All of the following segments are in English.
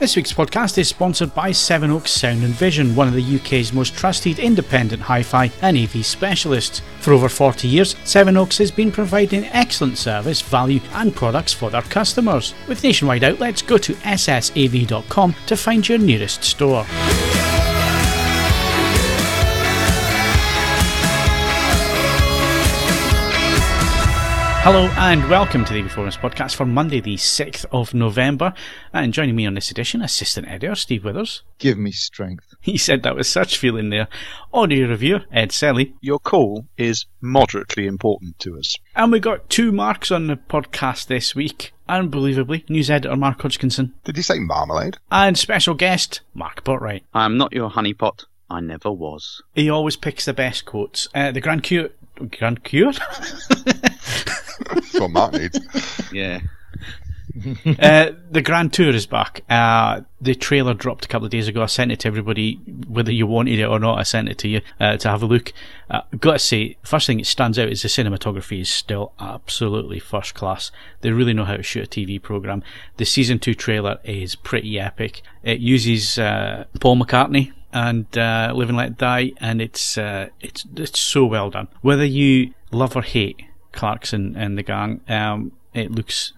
This week's podcast is sponsored by Sevenoaks Sound and Vision, one of the UK's most trusted independent hi fi and AV specialists. For over 40 years, Sevenoaks has been providing excellent service, value, and products for their customers. With nationwide outlets, go to ssav.com to find your nearest store. Hello and welcome to the Performance Podcast for Monday, the 6th of November. And joining me on this edition, assistant editor Steve Withers. Give me strength. He said that with such feeling there. Audio reviewer Ed Selley. Your call is moderately important to us. And we got two marks on the podcast this week. Unbelievably, news editor Mark Hodgkinson. Did you say marmalade? And special guest Mark Botwright. I'm not your honeypot. I never was. He always picks the best quotes. Uh, the Grand Cure. Grand Cure? That's what Mark needs. Yeah. uh, the Grand Tour is back. Uh, the trailer dropped a couple of days ago. I sent it to everybody, whether you wanted it or not. I sent it to you uh, to have a look. Uh, got to say, first thing that stands out is the cinematography is still absolutely first class. They really know how to shoot a TV program. The season two trailer is pretty epic. It uses uh, Paul McCartney and uh, Live and Let Die, and it's uh, it's it's so well done. Whether you love or hate Clarkson and the gang, um, it looks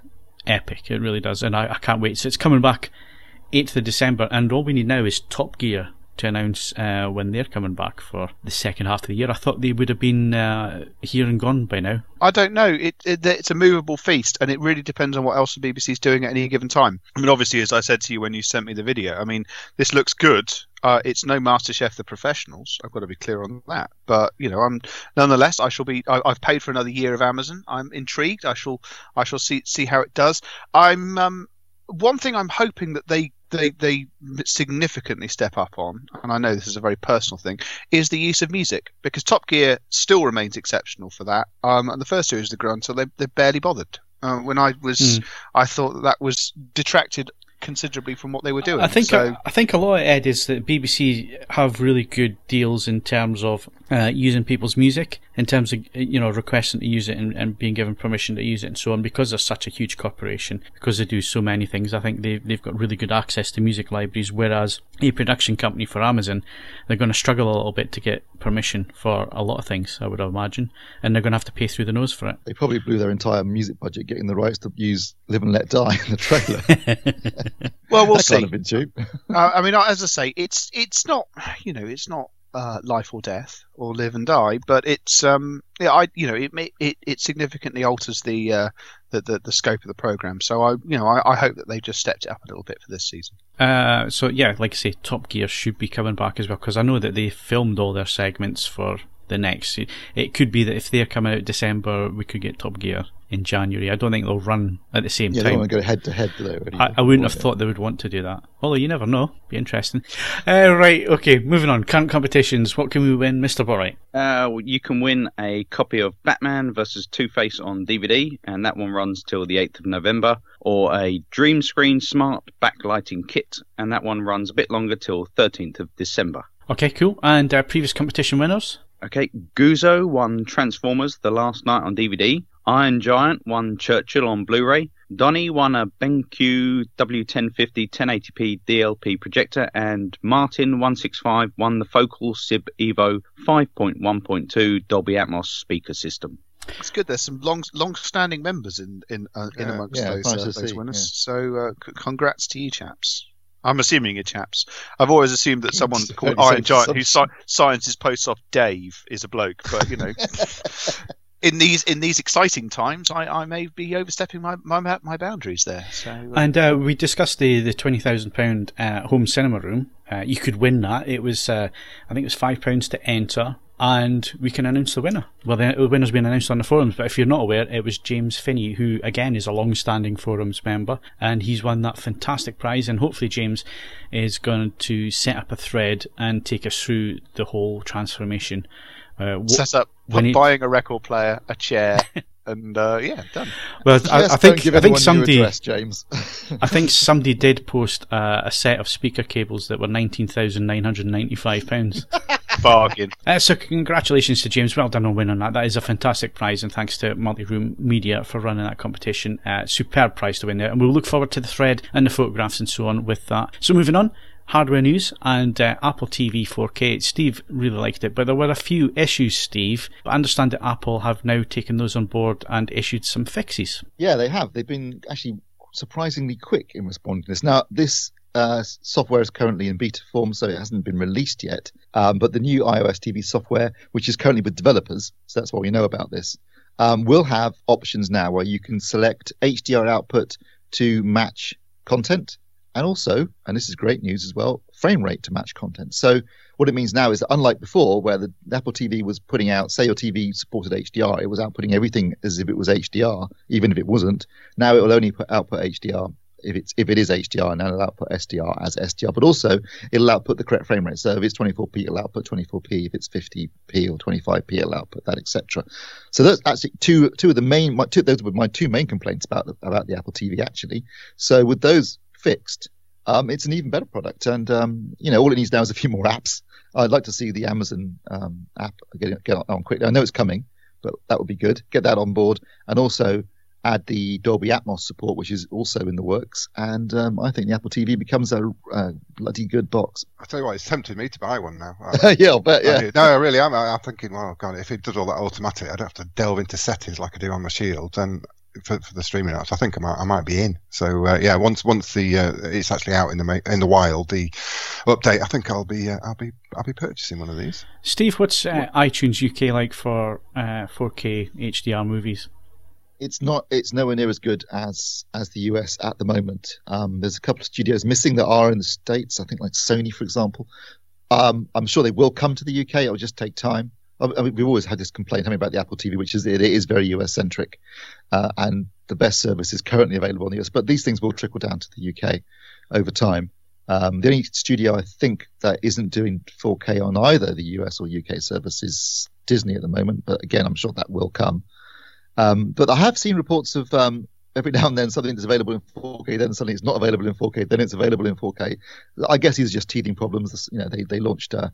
epic. It really does, and I, I can't wait. So it's coming back 8th of December, and all we need now is Top Gear to announce uh, when they're coming back for the second half of the year. I thought they would have been uh, here and gone by now. I don't know. It, it, it's a movable feast, and it really depends on what else the BBC's doing at any given time. I mean, obviously, as I said to you when you sent me the video, I mean, this looks good. Uh, it's no MasterChef the professionals. I've got to be clear on that. But you know, I'm nonetheless. I shall be. I, have paid for another year of Amazon. I'm intrigued. I shall. I shall see see how it does. I'm. Um, one thing I'm hoping that they they they significantly step up on, and I know this is a very personal thing, is the use of music because Top Gear still remains exceptional for that. Um, and the first series of the Grant, so they they barely bothered. Uh, when I was, mm. I thought that, that was detracted considerably from what they were doing. I think so, I think a lot of Ed is that BBC have really good deals in terms of uh, using people's music, in terms of you know requesting to use it and, and, being given permission to use it and so on. Because they're such a huge corporation, because they do so many things, I think they they've got really good access to music libraries. Whereas a production company for Amazon, they're going to struggle a little bit to get permission for a lot of things. I would imagine, and they're going to have to pay through the nose for it. They probably blew their entire music budget getting the rights to use "Live and Let Die" in the trailer. well, we'll see. Been cheap. uh, I mean, as I say, it's it's not you know it's not uh, life or death or live and die, but it's um yeah I you know it may, it it significantly alters the, uh, the the the scope of the program. So I you know I, I hope that they just stepped it up a little bit for this season. Uh, so yeah, like I say, Top Gear should be coming back as well because I know that they filmed all their segments for the next. It could be that if they're coming out December, we could get Top Gear in January. I don't think they'll run at the same yeah, time. They want to go head to head, do they? I, I wouldn't have thought they would want to do that. Although you never know. Be interesting. Uh, right, okay, moving on. Current competitions. What can we win, Mr. Botwright? Uh, you can win a copy of Batman versus Two Face on DVD, and that one runs till the 8th of November, or a Dream Screen Smart Backlighting Kit, and that one runs a bit longer till 13th of December. Okay, cool. And uh, previous competition winners? Okay, Guzzo won Transformers The Last Knight on DVD. Iron Giant won Churchill on Blu-ray. Donny won a BenQ W1050 1080p DLP projector, and Martin 165 won the Focal Sib Evo 5.1.2 Dolby Atmos speaker system. It's good. There's some long, long-standing members in in uh, in Yeah, amongst yeah, those, nice uh, those see, winners. yeah. So, uh, c- congrats to you, chaps. I'm assuming you're chaps. I've always assumed that someone called Iron safe Giant who si- signs his posts off Dave is a bloke, but you know, in these in these exciting times, I, I may be overstepping my my, my boundaries there. So, uh, And uh, we discussed the, the £20,000 uh, home cinema room. Uh, you could win that. It was, uh, I think it was £5 to enter. And we can announce the winner. Well, the winner's been announced on the forums, but if you're not aware, it was James Finney, who again is a long standing forums member, and he's won that fantastic prize. And hopefully, James is going to set up a thread and take us through the whole transformation. Uh, set up when he- buying a record player, a chair, and uh, yeah, done. well, I, I think I think somebody address, James. I think somebody did post uh, a set of speaker cables that were nineteen thousand nine hundred ninety five pounds. Bargain. Uh, so congratulations to James. Well done on winning that. That is a fantastic prize, and thanks to Multi Room Media for running that competition. Uh, superb prize to win there, and we'll look forward to the thread and the photographs and so on with that. So moving on. Hardware news and uh, Apple TV 4K. Steve really liked it, but there were a few issues, Steve. But I understand that Apple have now taken those on board and issued some fixes. Yeah, they have. They've been actually surprisingly quick in responding to this. Now, this uh, software is currently in beta form, so it hasn't been released yet. Um, but the new iOS TV software, which is currently with developers, so that's what we know about this, um, will have options now where you can select HDR output to match content and also, and this is great news as well, frame rate to match content. So what it means now is that unlike before, where the Apple TV was putting out, say your TV supported HDR, it was outputting everything as if it was HDR, even if it wasn't. Now it will only put output HDR if it's if it is HDR, and then it'll output SDR as SDR, but also it'll output the correct frame rate. So if it's 24p, it'll output 24p. If it's 50p or 25p, it'll output that, etc. So that's actually two two of the main my, two, those were my two main complaints about the, about the Apple TV actually. So with those fixed, um, it's an even better product. And um, you know, all it needs now is a few more apps. I'd like to see the Amazon um, app get, get on quickly. I know it's coming, but that would be good. Get that on board, and also add the Dolby Atmos support, which is also in the works. And um, I think the Apple TV becomes a, a, bloody good box. I tell you what, it's tempted me to buy one now. yeah, I'll bet. Yeah. I, no, I really am. I'm thinking, well, God, if it does all that automatic, I'd have to delve into settings like I do on my Shield, and for, for the streaming apps, I think I might I might be in. So uh, yeah, once once the uh, it's actually out in the in the wild, the update, I think I'll be uh, I'll be I'll be purchasing one of these. Steve, what's uh, iTunes UK like for 4K uh, HDR movies? It's not. It's nowhere near as good as as the US at the moment. Um, there's a couple of studios missing that are in the states. I think like Sony, for example. Um, I'm sure they will come to the UK. It'll just take time. I mean, we've always had this complaint having about the Apple TV, which is it is very US centric, uh, and the best service is currently available in the US. But these things will trickle down to the UK over time. Um, the only studio I think that isn't doing 4K on either the US or UK service is Disney at the moment. But again, I'm sure that will come. Um, but I have seen reports of um, every now and then something that's available in 4K, then suddenly it's not available in 4K, then it's available in 4K. I guess these are just teething problems. You know, they they launched. Uh,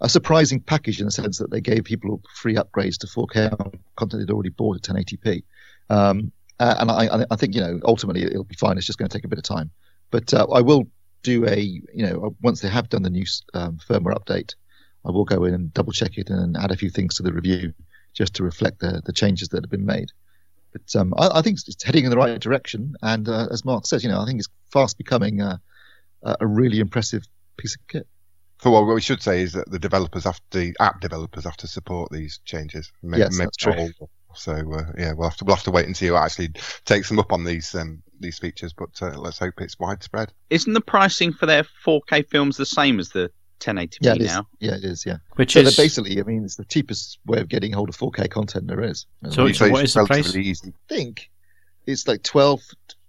a surprising package in the sense that they gave people free upgrades to 4K content they'd already bought at 1080p. Um, uh, and I, I, think you know ultimately it'll be fine. It's just going to take a bit of time. But uh, I will do a you know once they have done the new um, firmware update, I will go in and double check it and add a few things to the review just to reflect the the changes that have been made. But um, I, I, think it's heading in the right direction. And uh, as Mark says, you know I think it's fast becoming a, a really impressive piece of kit. So what we should say is that the developers have to, the app developers have to support these changes. Make, yes, make that's true. So uh, yeah, we'll have to we'll have to wait and see who actually takes them up on these um, these features. But uh, let's hope it's widespread. Isn't the pricing for their 4K films the same as the 1080p yeah, now? Yeah, it is. Yeah, which so is basically, I mean, it's the cheapest way of getting hold of 4K content there is. So, so what is the price? Easy. I think it's like 12,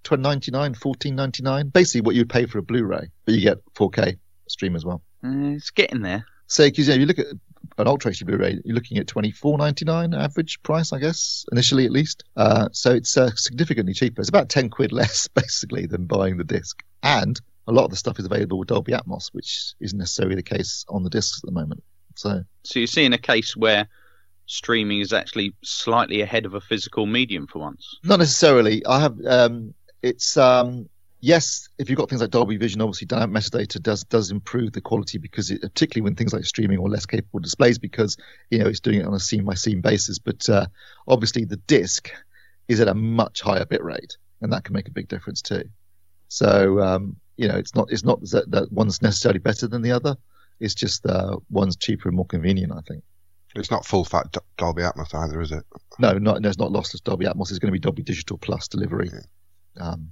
12.99, 14.99. Basically, what you'd pay for a Blu-ray, but you get 4K stream as well. Uh, it's getting there. So, because you, know, you look at an Ultra HD Blu-ray, you're looking at twenty four ninety nine average price, I guess, initially at least. Uh, so it's uh, significantly cheaper. It's about ten quid less basically than buying the disc, and a lot of the stuff is available with Dolby Atmos, which isn't necessarily the case on the discs at the moment. So, so you're seeing a case where streaming is actually slightly ahead of a physical medium for once. Not necessarily. I have. Um, it's um, yes, if you've got things like Dolby Vision, obviously dynamic metadata does does improve the quality because it, particularly when things like streaming or less capable displays, because you know it's doing it on a scene by scene basis. But uh, obviously the disc is at a much higher bit rate, and that can make a big difference too. So um, you know, it's not it's not that, that one's necessarily better than the other. It's just uh, one's cheaper and more convenient, I think. It's not full fat Dolby Atmos either, is it? No, not, no, it's not lossless Dolby Atmos. It's going to be Dolby Digital Plus delivery. Yeah. Um,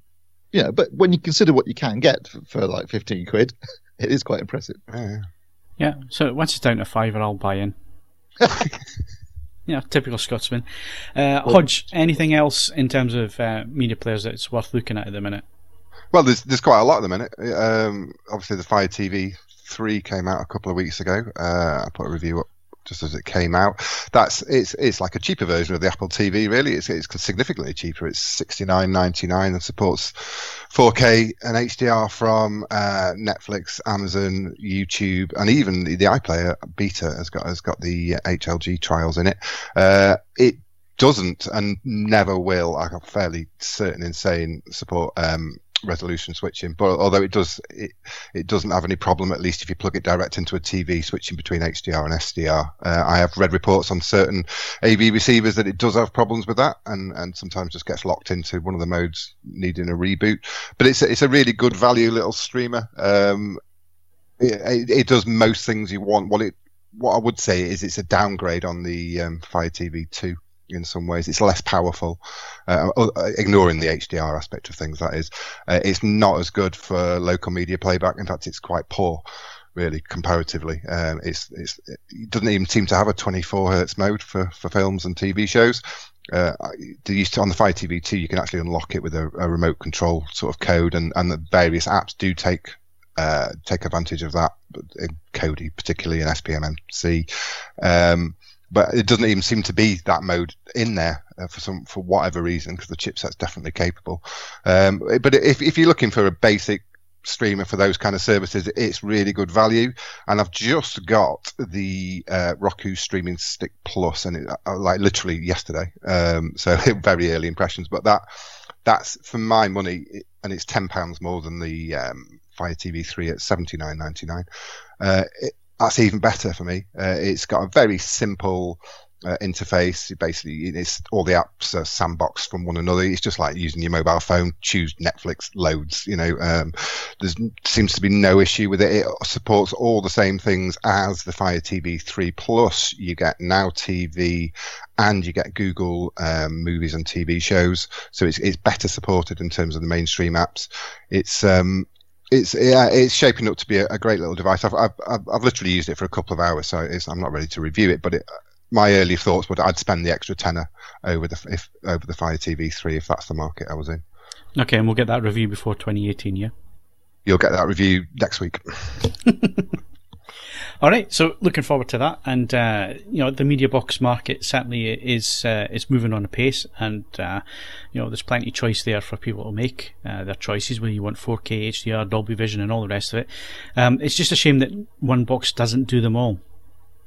you know, but when you consider what you can get for, for like 15 quid, it is quite impressive. Yeah. Yeah. So once it's down to five, I'll buy in. yeah, typical Scotsman. Uh, Hodge, anything else in terms of uh, media players that's worth looking at at the minute? Well, there's there's quite a lot at the minute. Um, obviously, the Fire TV three came out a couple of weeks ago. Uh, I put a review up just as it came out. That's it's it's like a cheaper version of the Apple TV. Really, it's it's significantly cheaper. It's sixty nine ninety nine and supports 4K and HDR from uh, Netflix, Amazon, YouTube, and even the, the iPlayer beta has got has got the HLG trials in it. Uh, it doesn't and never will. I'm fairly certain in saying support um, resolution switching. But although it does, it, it doesn't have any problem. At least if you plug it direct into a TV, switching between HDR and SDR. Uh, I have read reports on certain AV receivers that it does have problems with that, and and sometimes just gets locked into one of the modes needing a reboot. But it's it's a really good value little streamer. Um, it, it, it does most things you want. What it what I would say is it's a downgrade on the um, Fire TV 2 in some ways. It's less powerful, uh, uh ignoring the HDR aspect of things. That is, uh, it's not as good for local media playback. In fact, it's quite poor, really, comparatively. Um, it's, it's, it doesn't even seem to have a 24 hertz mode for, for films and TV shows. Uh, to, on the Fire TV 2, you can actually unlock it with a, a, remote control sort of code, and, and the various apps do take uh, take advantage of that, in Kodi particularly in SPMC. Um, but it doesn't even seem to be that mode in there uh, for some for whatever reason because the chipset's definitely capable. Um, but if if you're looking for a basic streamer for those kind of services, it's really good value. And I've just got the uh, Roku Streaming Stick Plus, and it, uh, like literally yesterday. Um, so very early impressions, but that that's for my money, and it's ten pounds more than the um, Fire TV three at seventy nine ninety nine. Uh, that's even better for me. Uh, it's got a very simple uh, interface. Basically, it's all the apps are sandboxed from one another. It's just like using your mobile phone. Choose Netflix, loads. You know, um, there seems to be no issue with it. It supports all the same things as the Fire TV 3 Plus. You get Now TV, and you get Google um, movies and TV shows. So it's it's better supported in terms of the mainstream apps. It's um, it's yeah, it's shaping up to be a, a great little device. I've, I've, I've literally used it for a couple of hours, so I'm not ready to review it. But it, my early thoughts would I'd spend the extra tenner over the if over the Fire TV three if that's the market I was in. Okay, and we'll get that review before 2018. Yeah, you'll get that review next week. All right, so looking forward to that, and uh, you know the media box market certainly is uh, is moving on a pace, and uh, you know there's plenty of choice there for people to make uh, their choices whether you want 4K, HDR, Dolby Vision, and all the rest of it. Um, it's just a shame that one box doesn't do them all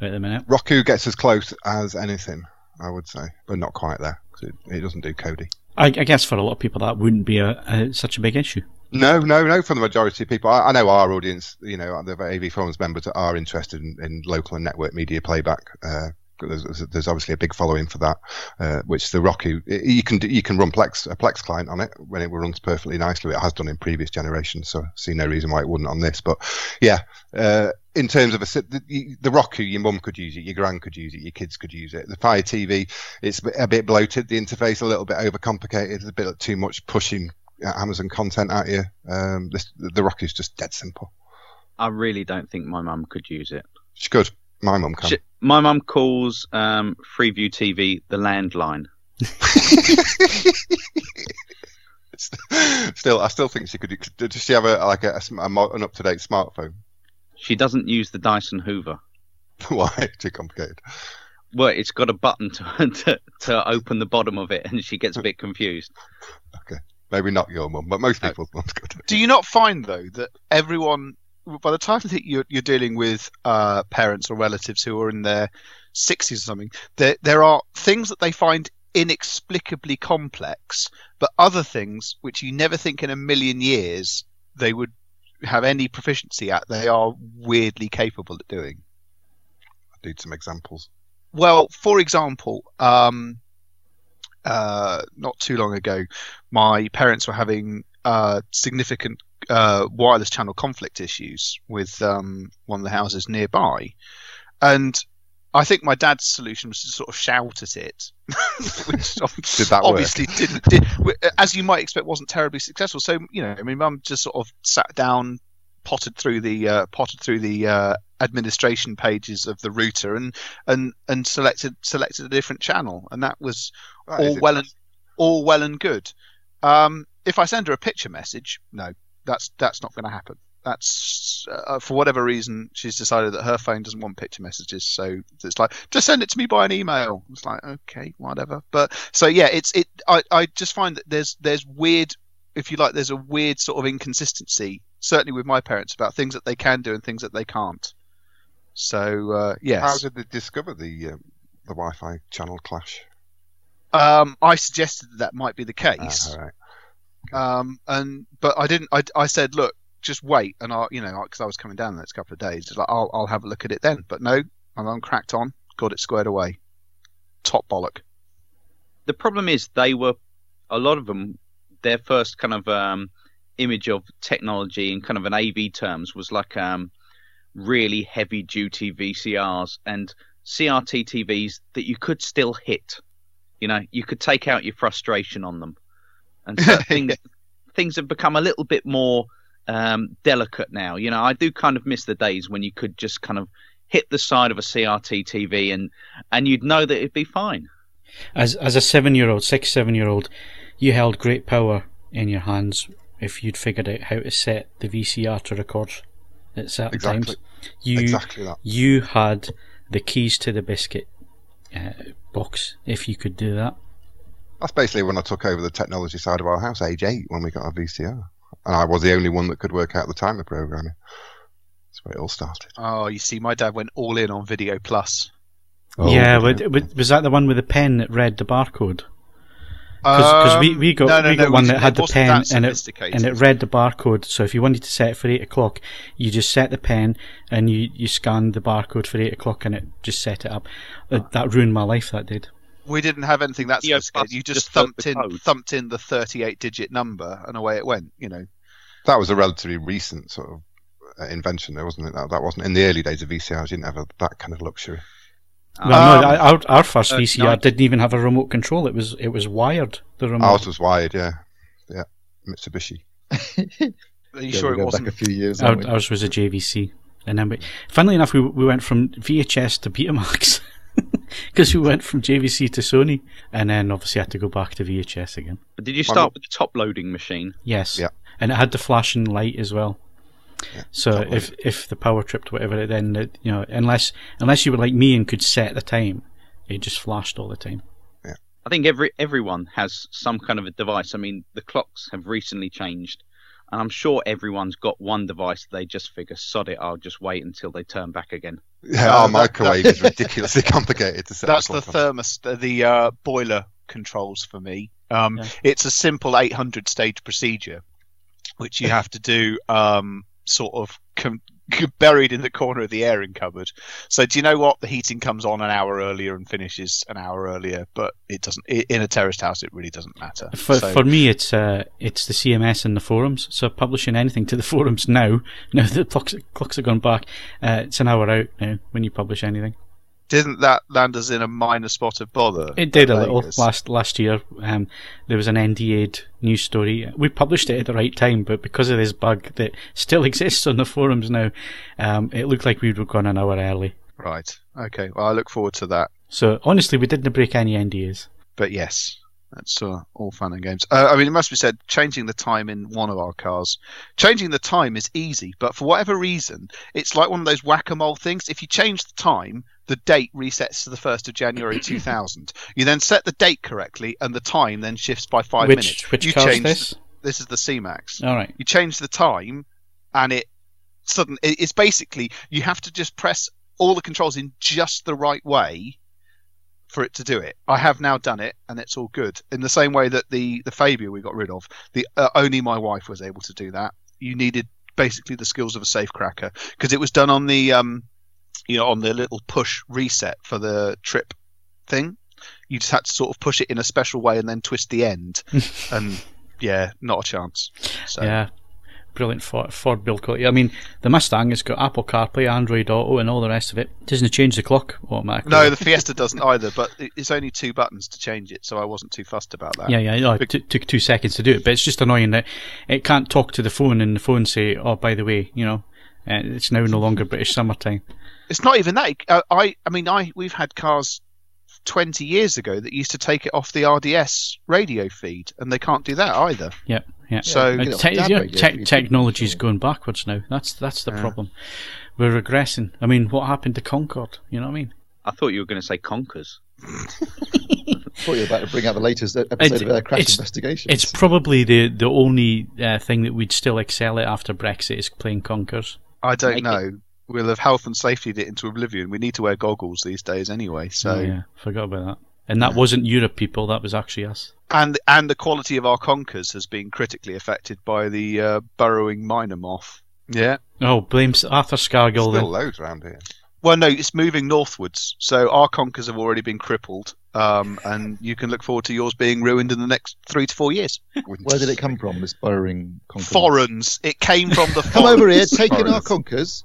at the minute. Roku gets as close as anything, I would say, but not quite there because it, it, doesn't do Kodi. I, I, guess for a lot of people that wouldn't be a, a, such a big issue. No, no, no. From the majority of people, I, I know our audience. You know, the AV Forums members are interested in, in local and network media playback. Uh, there's, there's, obviously a big following for that, uh, which the Roku you can you can run Plex a Plex client on it when it runs perfectly nicely. It has done in previous generations, so I see no reason why it wouldn't on this. But yeah, uh, in terms of a the, the Roku, your mum could use it, your grand could use it, your kids could use it. The Fire TV, it's a bit bloated. The interface a little bit overcomplicated, a bit too much pushing Amazon content at you. Um, this, the Rock is just dead simple. I really don't think my mum could use it. She could. My mum can. She, my mum calls um, Freeview TV the landline. still, I still think she could. Does she have a like a, a an up to date smartphone? She doesn't use the Dyson Hoover. Why? Too complicated. Well, it's got a button to, to to open the bottom of it, and she gets a bit confused. Okay. Maybe not your mum, but most people's mum's good. Do you not find though that everyone, by the time that you're, you're dealing with uh, parents or relatives who are in their 60s or something, there there are things that they find inexplicably complex, but other things which you never think in a million years they would have any proficiency at, they are weirdly capable at doing. I need some examples. Well, for example, um, uh, not too long ago, my parents were having uh, significant uh, wireless channel conflict issues with um, one of the houses nearby, and I think my dad's solution was to sort of shout at it, which Did obviously work? didn't. Did, as you might expect, wasn't terribly successful. So you know, I mean, mum just sort of sat down, potted through the uh, potted through the uh, administration pages of the router and and and selected selected a different channel, and that was that all well and all well and good. Um, if I send her a picture message, no, that's that's not going to happen. That's uh, for whatever reason she's decided that her phone doesn't want picture messages, so it's like just send it to me by an email. It's like okay, whatever. But so yeah, it's it. I I just find that there's there's weird, if you like, there's a weird sort of inconsistency, certainly with my parents about things that they can do and things that they can't. So uh, yes. How did they discover the uh, the Wi-Fi channel clash? Um, I suggested that, that might be the case. Ah, all right. Um, and but I didn't. I, I said, look, just wait, and I, you know, because I was coming down the next couple of days, like I'll I'll have a look at it then. But no, I'm on cracked on, got it squared away. Top bollock. the problem is they were a lot of them their first kind of um, image of technology in kind of an AV terms was like um, really heavy duty VCRs and CRT TVs that you could still hit. You know, you could take out your frustration on them, and so things things have become a little bit more um, delicate now. You know, I do kind of miss the days when you could just kind of hit the side of a CRT TV and and you'd know that it'd be fine. As as a seven year old, six seven year old, you held great power in your hands if you'd figured out how to set the VCR to record at certain Exactly. times. You Exactly that. you had the keys to the biscuit uh, box if you could do that. That's basically when I took over the technology side of our house, age eight, when we got our VCR, and I was the only one that could work out the timer programming. That's where it all started. Oh, you see, my dad went all in on Video Plus. Oh, yeah, brilliant. but, but was that the one with the pen that read the barcode? Because we, we got Um, no, no, we got no, one it that had the pen and it and it read the barcode. So if you wanted to set it for eight o'clock, you just set the pen and you, you scanned the barcode for eight o'clock and it just set it up. Uh, that ruined my life. That did. We didn't have anything that sophisticated. Plus You just just thumped in code. thumped in the 38 digit number and away it went. You know. That was a relatively recent sort of uh, invention, though, wasn't it? That, that wasn't in the early days of VCRs. You didn't have a, that kind of luxury. Well, no, Um, our our first uh, VCR nine- didn't even have a remote control. It was it was wired. The remote. Ours was wired, yeah, yeah, Mitsubishi. Are you Yeah, sure it wasn't? back a few years. Our, ours was a JVC, and then we, funnily enough, we we went from VHS to Betamax because we went from JVC to Sony, and then obviously had to go back to VHS again. But did you start with the top loading machine? Yes, Yeah. and it had the flashing light as well. Yeah, So top if if the power tripped whatever, then it, you know unless unless you were like me and could set the time, it just flashed all the time. Yeah. I think every everyone has some kind of a device. I mean, the clocks have recently changed, and I'm sure everyone's got one device they just figure, sod it, I'll just wait until they turn back again. Yeah, Uh, our that- microwave is ridiculously complicated to set. That's the the on. the uh, boiler controls for me. Um, Yeah. It's a simple 800 stage procedure, which you have to do um, sort of com- buried in the corner of the airing cupboard. So do you know what? The heating comes on an hour earlier and finishes an hour earlier, but it doesn't. in a terraced house, it really doesn't matter. For So- for me, it's uh, it's the CMS and the forums. So publishing anything to the forums now, now the clocks clocks have gone back, uh, it's an hour out now when you publish anything. Didn't that land us in a minor spot of bother? It did a little last last year. Um, there was an NDA'd news story. We published it at the right time, but because of this bug that still exists on the forums now, um, it looked like we would have gone an hour early. Right. Okay. Well, I look forward to that. So honestly, we didn't break any NDAs. but yes, that's uh, all fun and games. Uh, I mean, it must be said, changing the time in one of our cars, changing the time is easy, but for whatever reason, it's like one of those whack-a-mole things. If you change the time, the date resets to the first of January 2000. You then set the date correctly, and the time then shifts by five which minutes. which you change this? this is the C-Max. All right. You change the time, and it sudden it- it's basically you have to just press all the controls in just the right way for it to do it. I have now done it, and it's all good. In the same way that the the Fabia we got rid of, the uh, only my wife was able to do that. You needed basically the skills of a safe cracker because it was done on the um, you know, on the little push reset for the trip thing. You just had to sort of push it in a special way and then twist the end, and yeah, not a chance. So. Yeah. Brilliant Ford, Ford build quality. I mean, the Mustang has got Apple CarPlay, Android Auto, and all the rest of it. Doesn't it change the clock automatically. No, the Fiesta doesn't either, but it's only two buttons to change it, so I wasn't too fussed about that. Yeah, yeah, no, it took two seconds to do it, but it's just annoying that it can't talk to the phone and the phone say, "Oh, by the way, you know, uh, it's now no longer British summertime." It's not even that. Uh, I, I mean, I we've had cars 20 years ago that used to take it off the RDS radio feed, and they can't do that either. Yeah, yeah. So you Uh, know, te- yeah, radio, tech you- technology's going backwards now. That's that's the Yeah. problem. We're regressing. I mean, what happened to Concorde? You know what I mean? I thought you were going to say conkers. thought you were about to bring out the latest episode It's- of Aircraft it's- Investigations. It's probably the the only uh, thing that we'd still excel at after Brexit is playing Conkers. I don't Make it- know. We'll have health and safety it into oblivion. We need to wear goggles these days anyway. So Oh, yeah, forgot about that. And that wasn't Europe people. That was actually us. and and the quality of our conkers has been critically affected by the uh, burrowing miner moth. Yeah. Oh, blame Arthur Scargill Still then. loads around here. Well, no, it's moving northwards. So our conkers have already been crippled, um, and you can look forward to yours being ruined in the next three to four years. Where did it come from? This burrowing conker? Foreigns. It came from the Come over here, taking our Foreigners. conkers.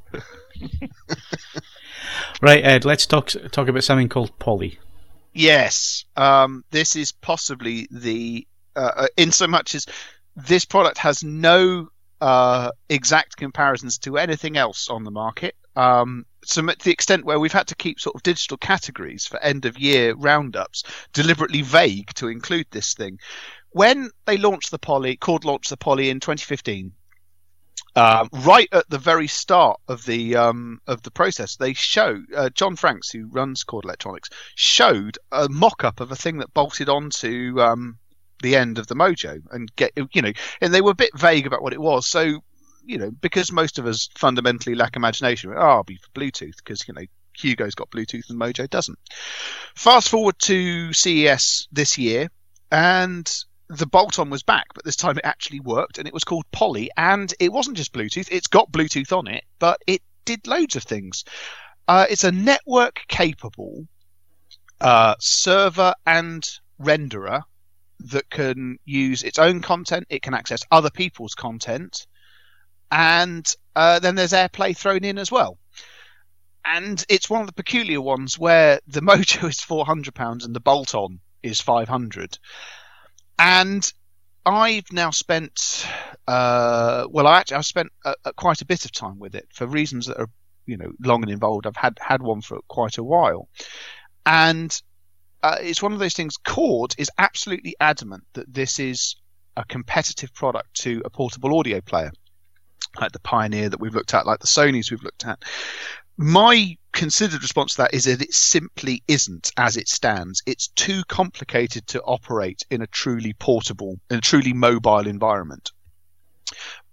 Right, Ed. Let's talk talk about something called Poly. Yes, um, this is possibly the uh, uh, in so much as this product has no uh, exact comparisons to anything else on the market. Um, so to the extent where we've had to keep sort of digital categories for end of year roundups deliberately vague to include this thing. When they launched the Poly, Chord launched the Poly in 2015. Um, right at the very start of the um, of the process, they show uh, John Franks, who runs Chord Electronics, showed a mock-up of a thing that bolted onto um, the end of the Mojo and get you know, and they were a bit vague about what it was. So you know, because most of us fundamentally lack imagination, oh, I'll be for Bluetooth because you know Hugo's got Bluetooth and Mojo doesn't. Fast forward to CES this year, and the bolt-on was back, but this time it actually worked, and it was called Poly, and it wasn't just Bluetooth; it's got Bluetooth on it, but it did loads of things. Uh, it's a network-capable uh, server and renderer that can use its own content. It can access other people's content, and uh, then there's AirPlay thrown in as well. And it's one of the peculiar ones where the Mojo is four hundred pounds and the bolt-on is five hundred. And I've now spent, uh, well, I actually I've spent uh, uh, quite a bit of time with it for reasons that are, you know, long and involved. I've had had one for quite a while, and uh, it's one of those things. Chord is absolutely adamant that this is a competitive product to a portable audio player, like the Pioneer that we've looked at, like the Sony's we've looked at. My considered response to that is that it simply isn't as it stands. It's too complicated to operate in a truly portable, and truly mobile environment.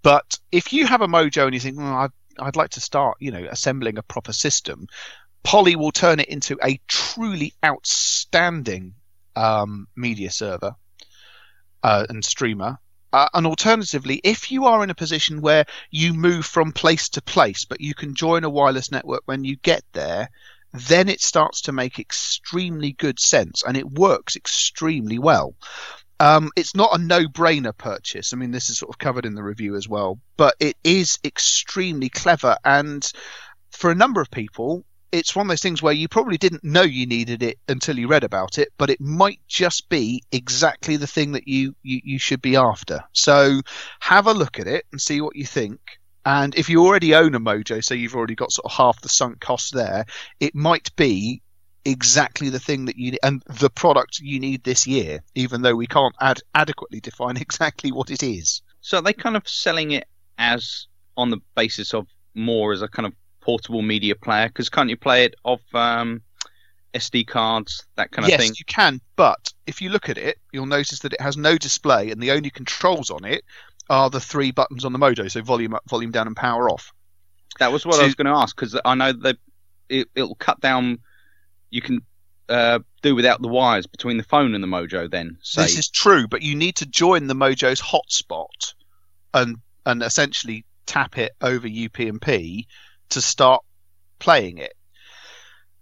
But if you have a Mojo and you think, well, I'd, I'd like to start, you know, assembling a proper system, Poly will turn it into a truly outstanding um, media server uh, and streamer. Uh, and alternatively, if you are in a position where you move from place to place, but you can join a wireless network when you get there, then it starts to make extremely good sense and it works extremely well. Um, it's not a no-brainer purchase. I mean, this is sort of covered in the review as well, but it is extremely clever. And for a number of people, it's one of those things where you probably didn't know you needed it until you read about it, but it might just be exactly the thing that you, you, you should be after. So have a look at it and see what you think. And if you already own a Mojo, so you've already got sort of half the sunk cost there, it might be exactly the thing that you need and the product you need this year, even though we can't ad- adequately define exactly what it is. So are they kind of selling it as on the basis of more as a kind of portable media player? Because can't you play it off um, SD cards, that kind of yes, thing? Yes, you can, but if you look at it, you'll notice that it has no display, and the only controls on it are the three buttons on the Mojo, so volume up, volume down, and power off. That was what So- I was going to ask because I know that it, it'll cut down. You can uh, do without the wires between the phone and the Mojo. Then say This is true, but you need to join the Mojo's hotspot and and essentially tap it over UPnP to start playing it.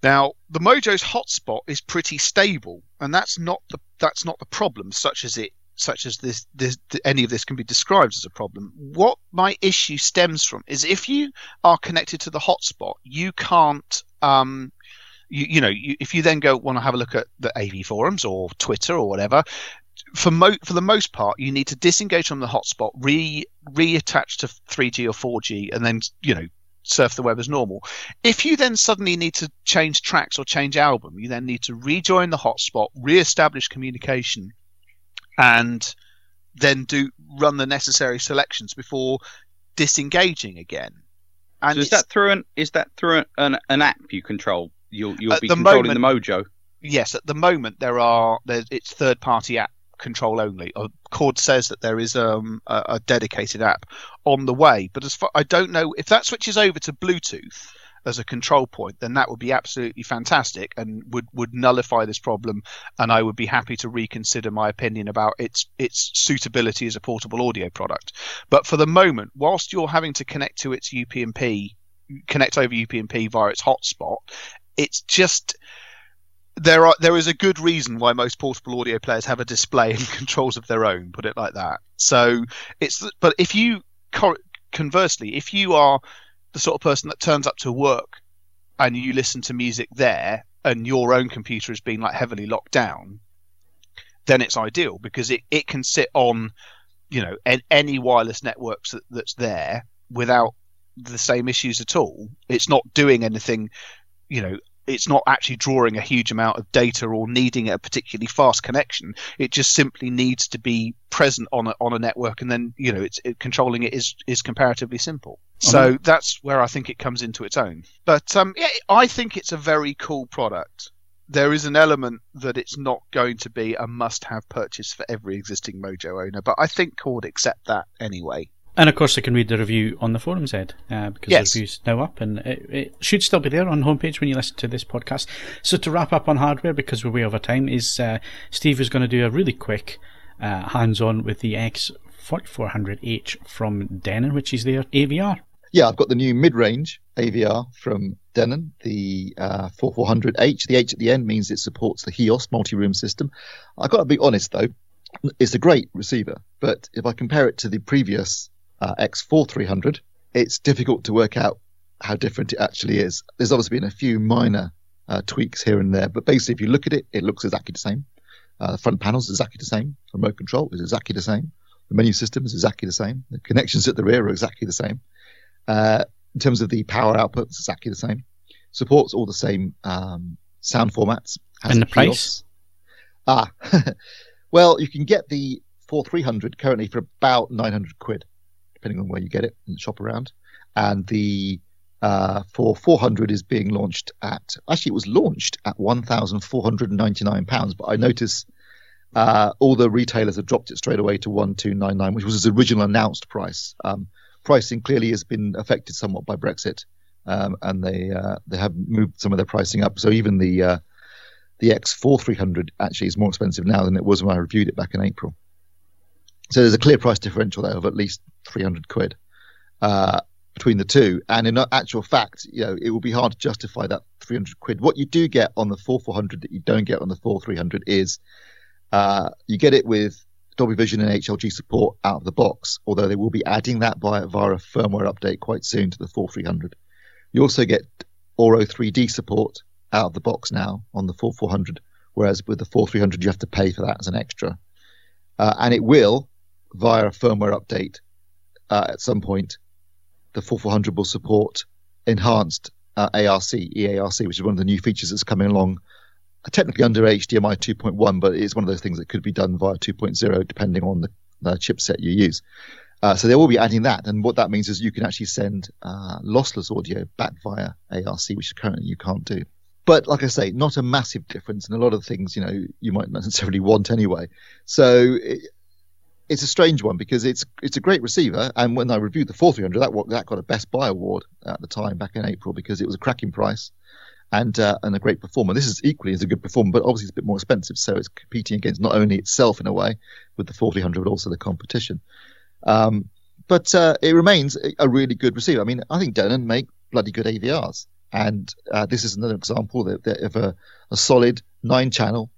Now, the Mojo's hotspot is pretty stable, and that's not the that's not the problem, such as it such as this, this any of this can be described as a problem. What my issue stems from is if you are connected to the hotspot, you can't um, you, you know, you, if you then go want to have a look at the AV forums or Twitter or whatever, for mo- for the most part, you need to disengage from the hotspot, re reattach to 3G or 4G, and then you know surf the web as normal. If you then suddenly need to change tracks or change album, you then need to rejoin the hotspot, re-establish communication, and then do run the necessary selections before disengaging again. And so is that through an is that through an, an app you control? You'll you'll be controlling moment- the Mojo. yes, at the moment there are there, it's third party app control only. Uh, Chord says that there is um, a, a dedicated app on the way, but as far I don't know if that switches over to Bluetooth as a control point, then that would be absolutely fantastic and would would nullify this problem. And I would be happy to reconsider my opinion about its its suitability as a portable audio product. But for the moment, whilst you're having to connect to its UPnP, connect over UPnP via its hotspot, it's just there are there is a good reason why most portable audio players have a display and controls of their own put it like that. So it's but if you conversely if you are the sort of person that turns up to work and you listen to music there and your own computer has been like heavily locked down then it's ideal because it, it can sit on you know an, any wireless networks that, that's there without the same issues at all. It's not doing anything you know it's not actually drawing a huge amount of data or needing a particularly fast connection. It just simply needs to be present on a, on a network, and then you know it's it, controlling it is is comparatively simple. So that's where I think it comes into its own. But um, yeah, I think it's a very cool product. There is an element that it's not going to be a must-have purchase for every existing Mojo owner, but I think Chord accept that anyway. And of course, they can read the review on the forums, Ed, uh, because Yes. the review's now up and it, it should still be there on the homepage when you listen to this podcast. So, to wrap up on hardware, because we're way over time, is uh, Steve is going to do a really quick uh, hands on with the X4400H from Denon, which is their AVR. Yeah, I've got the new mid-range AVR from Denon, the uh, 4400H. The H at the end means it supports the HEOS multi-room system. I've got to be honest though, it's a great receiver, but if I compare it to the previous uh, X4300, it's difficult to work out how different it actually is. There's obviously been a few minor uh, tweaks here and there, but basically, if you look at it, it looks exactly the same. Uh, the front panels is exactly the same. The Remote control is exactly the same. The menu system is exactly the same. The connections at the rear are exactly the same. Uh, in terms of the power output, it's exactly the same. Supports all the same um, sound formats. And the price? Ah, well, you can get the 4300 currently for about 900 quid, depending on where you get it and shop around. And the uh, for 400 is being launched at actually it was launched at 1,499 pounds, but I notice uh, all the retailers have dropped it straight away to 1299, which was its original announced price. Um, pricing clearly has been affected somewhat by Brexit, um, and they uh, they have moved some of their pricing up. So even the uh, the X4300 actually is more expensive now than it was when I reviewed it back in April. So there's a clear price differential there of at least 300 quid uh, between the two. And in actual fact, you know, it will be hard to justify that 300 quid. What you do get on the 4400 that you don't get on the 4300 is uh, you get it with Dolby Vision and HLG support out of the box, although they will be adding that via, via a firmware update quite soon to the 4300. You also get Auro 3D support out of the box now on the 4400, whereas with the 4300 you have to pay for that as an extra. Uh, and it will, via a firmware update uh, at some point, the 4400 will support enhanced uh, ARC, EARC, which is one of the new features that's coming along uh, technically under HDMI 2.1, but it's one of those things that could be done via 2.0 depending on the, the chipset you use. Uh, so they will be adding that, and what that means is you can actually send uh, lossless audio back via ARC, which currently you can't do. But like I say, not a massive difference, and a lot of things you know you might not necessarily want anyway. So it's a strange one because it's it's a great receiver, and when I reviewed the 4300, that that got a Best Buy award at the time back in April because it was a cracking price and uh, and a great performer. This is equally as a good performer, but obviously it's a bit more expensive, so it's competing against not only itself in a way with the 4300, but also the competition. Um, but uh, it remains a- really good receiver. I mean, I think Denon make bloody good AVRs, and uh, this is another example of a, a solid nine-channel.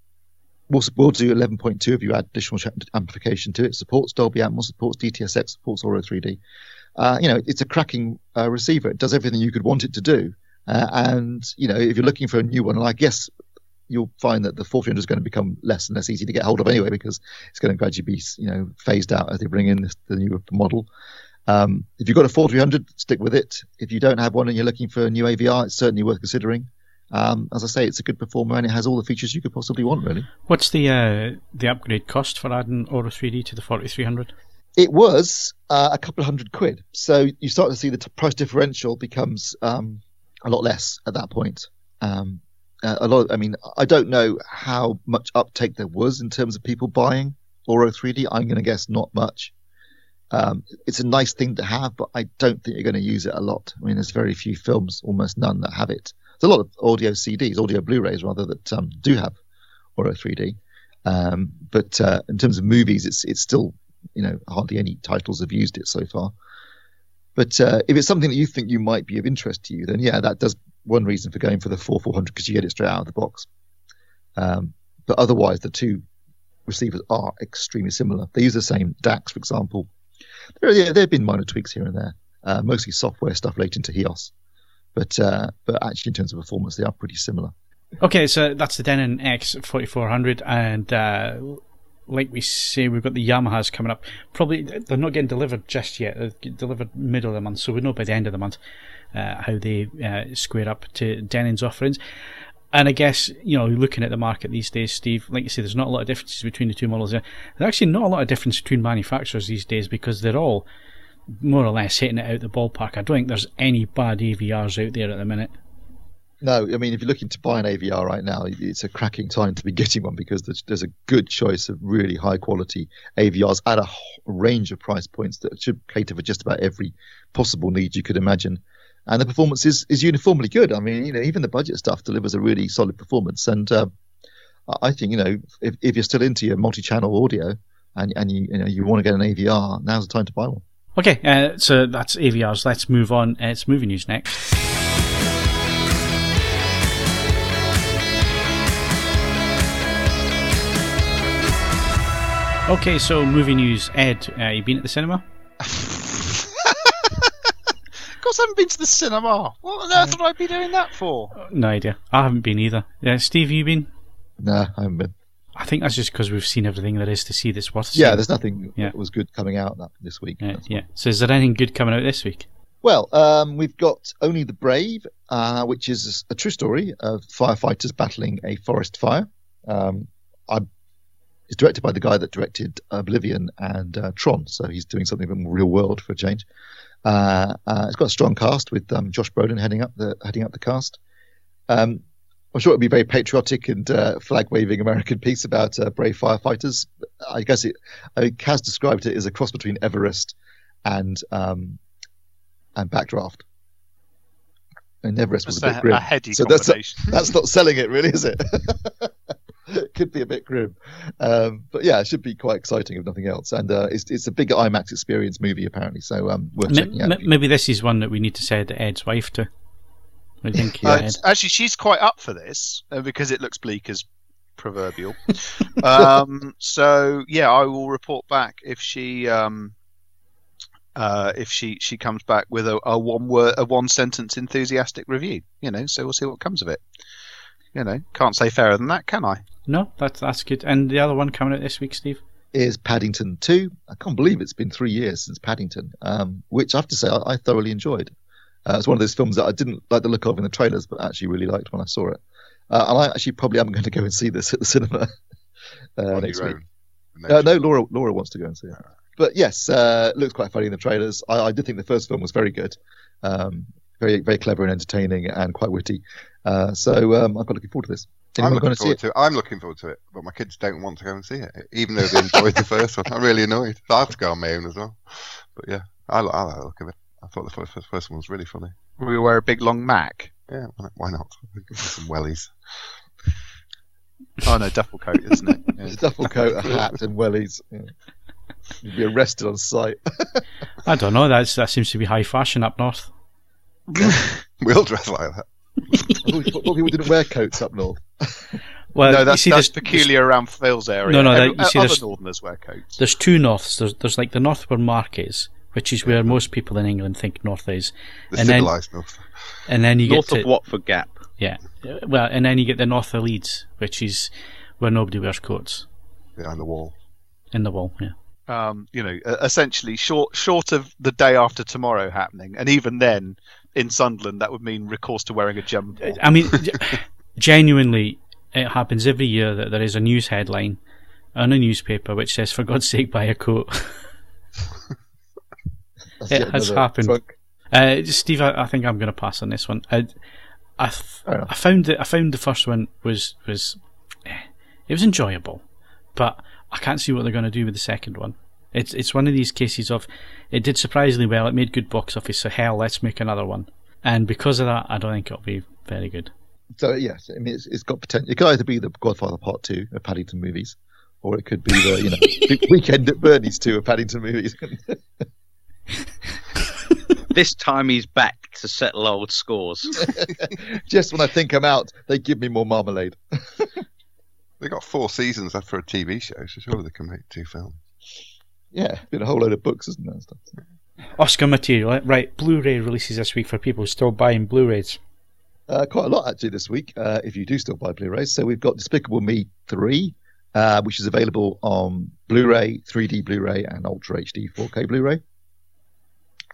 We'll, we'll do 11.2 if you add additional amplification to it. Supports Dolby Atmos, supports DTS:X, supports Auro 3D. Uh, you know, it's a cracking uh, receiver. It does everything you could want it to do. Uh, and you know, if you're looking for a new one, I guess you'll find that the 400 is going to become less and less easy to get hold of anyway because it's going to gradually be you know phased out as they bring in this, the new model. Um, if you've got a 4300, stick with it. If you don't have one and you're looking for a new AVR, it's certainly worth considering. Um, as I say, it's a good performer and it has all the features you could possibly want, really. What's the uh, the upgrade cost for adding Auro 3D to the 4300? It was uh, a couple of hundred quid. So you start to see the t- price differential becomes um, a lot less at that point. Um, uh, a lot. Of, I mean, I don't know how much uptake there was in terms of people buying Auro 3D. I'm going to guess not much. Um, it's a nice thing to have, but I don't think you're going to use it a lot. I mean, there's very few films, almost none, that have it. There's a lot of audio CDs, audio Blu-rays rather, that um, do have Auro 3D. Um, but uh, in terms of movies, it's it's still you know hardly any titles have used it so far. But uh, if it's something that you think you might be of interest to you, then yeah, that does one reason for going for the 4400 because you get it straight out of the box. Um, but otherwise, the two receivers are extremely similar. They use the same DACs, for example. There, yeah, there have been minor tweaks here and there, uh, mostly software stuff relating to HEOS. But uh, but actually, in terms of performance, they are pretty similar. Okay, so that's the Denon X4400, and uh, like we say, we've got the Yamahas coming up. Probably they're not getting delivered just yet. They're delivered middle of the month, so we know by the end of the month uh, how they uh, square up to Denon's offerings. And I guess you know, looking at the market these days, Steve, like you say, there's not a lot of differences between the two models. There's actually not a lot of difference between manufacturers these days because they're all more or less hitting it out the ballpark. I don't think there's any bad AVRs out there at the minute. No, I mean, if you're looking to buy an AVR right now, it's a cracking time to be getting one because there's, there's a good choice of really high quality AVRs at a range of price points that should cater for just about every possible need you could imagine. And the performance is, is uniformly good. I mean, you know, even the budget stuff delivers a really solid performance. And uh, I think, you know, if, if you're still into your multi-channel audio and, and you, you know, you want to get an AVR, now's the time to buy one. Okay, uh, so that's AVRs. Let's move on. Uh, it's movie news next. Okay, so movie news. Ed, uh, you been at the cinema? of course, I haven't been to the cinema. What on earth would I be doing that for? No idea. I haven't been either. Yeah, Steve, you been? No, I haven't been. I think that's just because we've seen everything there is to see this worth Yeah, there's nothing Yeah. that was good coming out that, this week. Yeah, yeah. So, is there anything good coming out this week? Well, um, we've got Only the Brave, uh, which is a true story of firefighters battling a forest fire. Um, I, it's directed by the guy that directed Oblivion and uh, Tron, so he's doing something a bit more real world for a change. Uh, uh, it's got a strong cast with um, Josh Brolin heading up the heading up the cast. Um, I'm sure it'll be a very patriotic and uh, flag waving American piece about uh, brave firefighters. I guess it, I mean, Kaz described it as a cross between Everest and um, and Backdraft. And Everest was That's a bit a, grim. a heady So that's- combination. That's not selling it, really, is it? it could be a bit grim, um, but yeah, it should be quite exciting if nothing else. And uh, it's it's a big IMAX experience movie apparently, so um, worth M- checking out. m- maybe this is one that we need to send Ed's wife to. I think. Uh, actually, she's quite up for this uh, because it looks bleak as proverbial. um, so yeah, I will report back if she um, uh, if she she comes back with a, a one word a one sentence enthusiastic review. You know, so we'll see what comes of it. You know, can't say fairer than that, can I? No, that's that's good. And the other one coming out this week, Steve. Is Paddington 2? I can't believe it's been three years since Paddington, um, which I have to say I, I thoroughly enjoyed. Uh, it's one of those films that I didn't like the look of in the trailers, but actually really liked when I saw it. Uh, and I actually probably am going to go and see this at the cinema uh, next week. Uh, no, Laura Laura wants to go and see it. But yes, uh, it looks quite funny in the trailers. I, I did think the first film was very good, um, very very clever and entertaining and quite witty. Uh, so um, I'm quite looking forward to this. I'm looking forward it? to it. I'm looking forward to it, but my kids don't want to go and see it, even though they enjoyed the first one. I'm really annoyed. I have to go on my own as well. But yeah, I, I like the look of it. I thought the first, first, first one was really funny. We wear a big long Mac. Yeah, why why not? Some wellies. Oh no, duffel coat, isn't it? It's a duffel coat, a hat, and wellies. Yeah. You'd be arrested on sight. I don't know. That's that seems to be high fashion up north. We all dress like that. I thought thought people didn't wear coats up north. Well, no, you that's, see, that's there's, peculiar around Phil's area. No, no, that- Every- you see other there's- Northerners wear coats. There's two norths. There's there's like the north where Mark is, which is where most people in England think north is, The And then- civilized north. and then you North get of Watford Gap. yeah, well, and then you get the north of Leeds, which is where nobody wears coats behind the wall. in the wall. Yeah. Um, you know, uh, essentially short short of the day after tomorrow happening, and even then, in Sunderland, that would mean recourse to wearing a jumper. I mean, genuinely, it happens every year that there is a news headline on a newspaper which says, "For God's sake, buy a coat." It has happened. trunk. Uh, Steve, I, I think I'm going to pass on this one. I, I, th- I found that I found the first one was was eh, it was enjoyable, but I can't see what they're going to do with the second one. It's it's one of these cases of it did surprisingly well. It made good box office, so hell, let's make another one. And because of that, I don't think it'll be very good. So yes, I mean it's, it's got potential. It could either be the Godfather Part Two of Paddington movies, or it could be the you know Weekend at Bernie's Two of Paddington movies. This time he's back to settle old scores. Just when I think I'm out, they give me more marmalade. They got four seasons left for a TV show, so surely they can make two films. Yeah, been a whole load of books, isn't there? Stuff. Oscar material, eh? right? Blu-ray releases this week for people still buying Blu-rays. Uh, quite a lot actually this week. Uh, if you do still buy Blu-rays, so we've got Despicable Me three, uh, which is available on Blu-ray, 3D Blu-ray, and Ultra HD 4K Blu-ray.